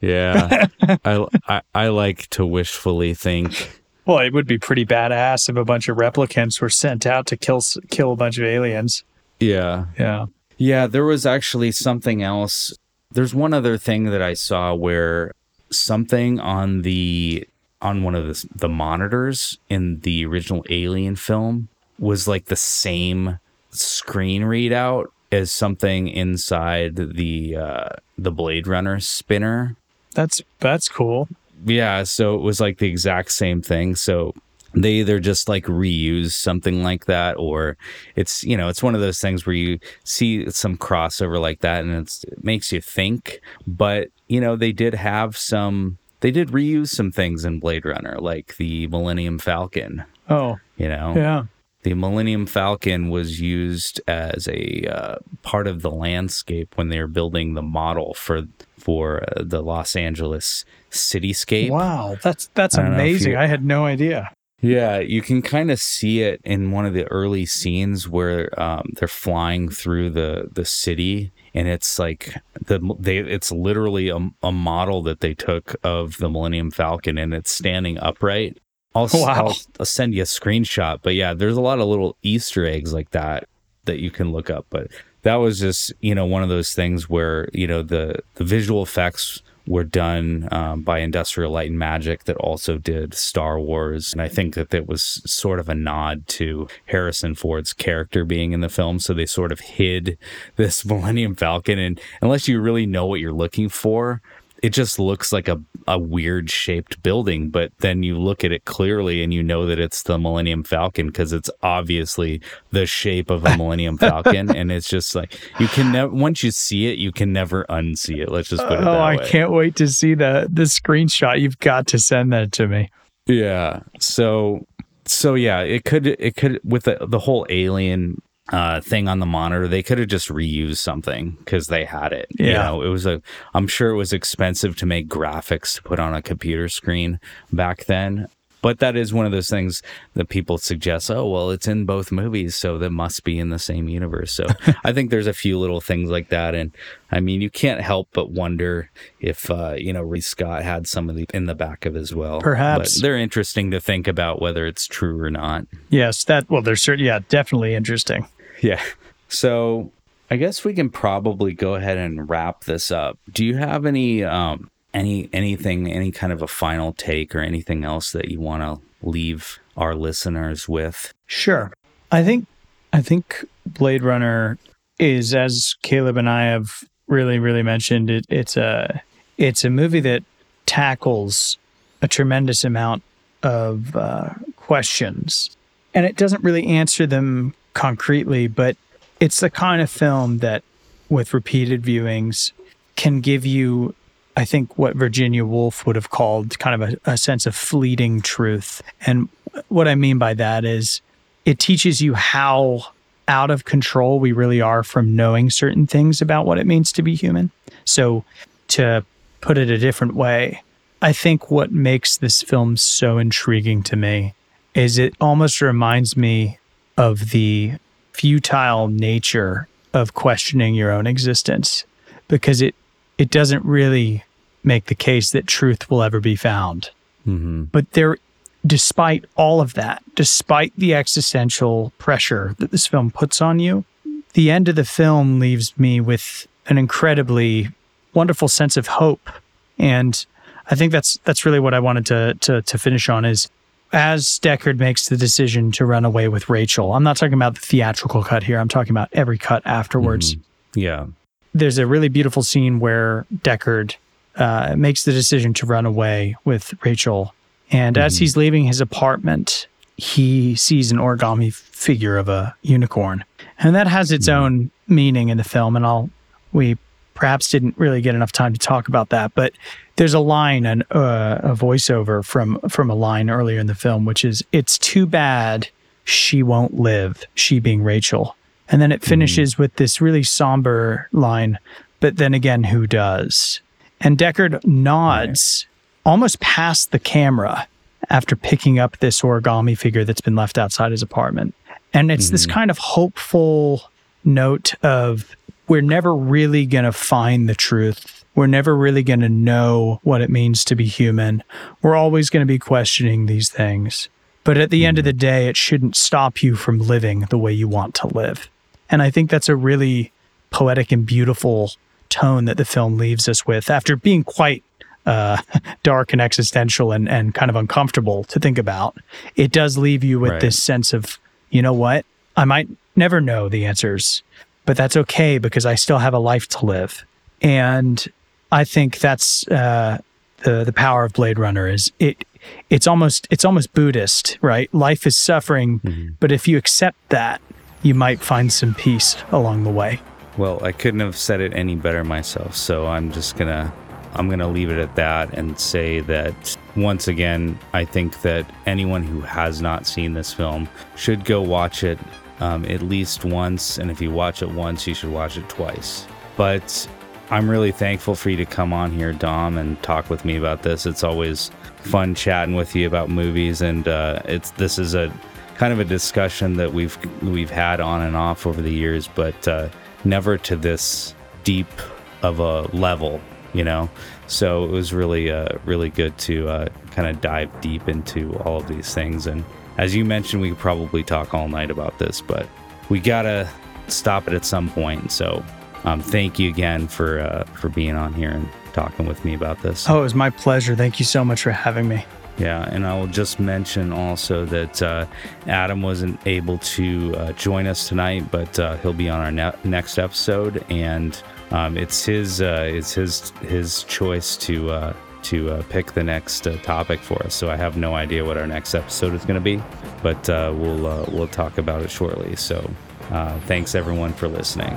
Yeah, I, I I like to wishfully think. Well, it would be pretty badass if a bunch of replicants were sent out to kill kill a bunch of aliens. Yeah, yeah, yeah. There was actually something else. There's one other thing that I saw where something on the on one of the, the monitors in the original Alien film was like the same screen readout as something inside the uh, the Blade Runner spinner. That's that's cool. Yeah, so it was like the exact same thing. So they either just like reuse something like that or it's you know it's one of those things where you see some crossover like that and it makes you think but you know they did have some they did reuse some things in Blade Runner, like the Millennium Falcon. Oh, You know, yeah. the Millennium Falcon was used as a uh, part of the landscape when they were building the model for for uh, the Los Angeles cityscape. Wow, that's that's I don't know if amazing. you- I had no idea. Yeah, you can kind of see it in one of the early scenes where um, they're flying through the the city, and it's like the they it's literally a, a model that they took of the Millennium Falcon, and it's standing upright. I'll, Wow. I'll, I'll send you a screenshot, but yeah, there's a lot of little Easter eggs like that that you can look up. But that was just you know one of those things where you know the the visual effects were done um, by Industrial Light and Magic that also did Star Wars, and I think that that was sort of a nod to Harrison Ford's character being in the film. So they sort of hid this Millennium Falcon, and unless you really know what you're looking for. It just looks like a, a weird shaped building, but then you look at it clearly and you know that it's the Millennium Falcon because it's obviously the shape of a Millennium Falcon. and it's just like you can never, once you see it, you can never unsee it. Let's just put it Oh, I way. can't wait to see the the screenshot. You've got to send that to me. Yeah. So so yeah, it could it could with the the whole alien uh thing on the monitor, they could have just reused something because they had it. You Yeah. know, it was a I'm sure it was expensive to make graphics to put on a computer screen back then. But that is one of those things that people suggest, oh, well, it's in both movies, so that must be in the same universe. So I think there's a few little things like that. And I mean, you can't help but wonder if, uh, you know, Ridley Scott had some of the in the back of as well. Perhaps. But they're interesting to think about whether it's true or not. Yes, that well, there's certain yeah, definitely interesting. Yeah. So I guess we can probably go ahead and wrap this up. Do you have any um any anything any kind of a final take or anything else that you want to leave our listeners with? Sure. I think I think Blade Runner is as Kaleb and I have really really mentioned it it's a it's a movie that tackles a tremendous amount of uh, questions and it doesn't really answer them concretely but it's the kind of film that with repeated viewings can give you I think what Virginia Woolf would have called kind of a, a sense of fleeting truth. And what I mean by that is it teaches you how out of control we really are from knowing certain things about what it means to be human. So, to put it a different way, I think what makes this film so intriguing to me is it almost reminds me of the futile nature of questioning your own existence because it it doesn't really make the case that truth will ever be found. Mm-hmm. But there, despite all of that, despite the existential pressure that this film puts on you, the end of the film leaves me with an incredibly wonderful sense of hope. And I think that's that's really what I wanted to to, to finish on is as Deckard makes the decision to run away with Rachael. I'm not talking about the theatrical cut here. I'm talking about every cut afterwards Yeah. There's a really beautiful scene where Deckard uh, makes the decision to run away with Rachael. And as he's leaving his apartment, he sees an origami figure of a unicorn. And that has its own meaning in the film. And I'll, we perhaps didn't really get enough time to talk about that, but there's a line, an, uh, a voiceover from, from a line earlier in the film, which is, it's too bad she won't live, she being Rachael. And then it mm-hmm. finishes with this really somber line, but then again, who does? And Deckard nods almost past the camera after picking up this origami figure that's been left outside his apartment. And it's this mm-hmm. kind of hopeful note of we're never really going to find the truth. We're never really going to know what it means to be human. We're always going to be questioning these things. But at the end of mm-hmm. the day, it shouldn't stop you from living the way you want to live. And I think that's a really poetic and beautiful tone that the film leaves us with after being quite uh, dark and existential and, and kind of uncomfortable to think about. It does leave you with Right. this sense of, you know what? I might never know the answers, but that's okay because I still have a life to live. And I think that's uh, the the power of Blade Runner is it it's almost it's almost Buddhist, right? Life is suffering, but if you accept that, you might find some peace along the way. Well, I couldn't have said it any better myself, so I'm just gonna I'm going to leave it at that and say that once again, I think that anyone who has not seen this film should go watch it um, at least once. And if you watch it once, you should watch it twice. But I'm really thankful for you to come on here, Dom, and talk with me about this. It's always fun chatting with you about movies, and uh, it's this is a kind of a discussion that we've we've had on and off over the years, but uh, never to this deep of a level, you know. So it was really uh, really good to uh, kind of dive deep into all of these things. And as you mentioned, we could probably talk all night about this, but we gotta stop it at some point. So um, thank you again for uh, for being on here and talking with me about this. Oh, it was my pleasure. Thank you so much for having me. Yeah, and I will just mention also that uh, Adam wasn't able to uh, join us tonight, but uh, he'll be on our ne- next episode, and um, it's his uh, it's his his choice to uh, to uh, pick the next topic for us. So I have no idea what our next episode is going to be, but we'll we'll talk about it shortly. So thanks everyone for listening.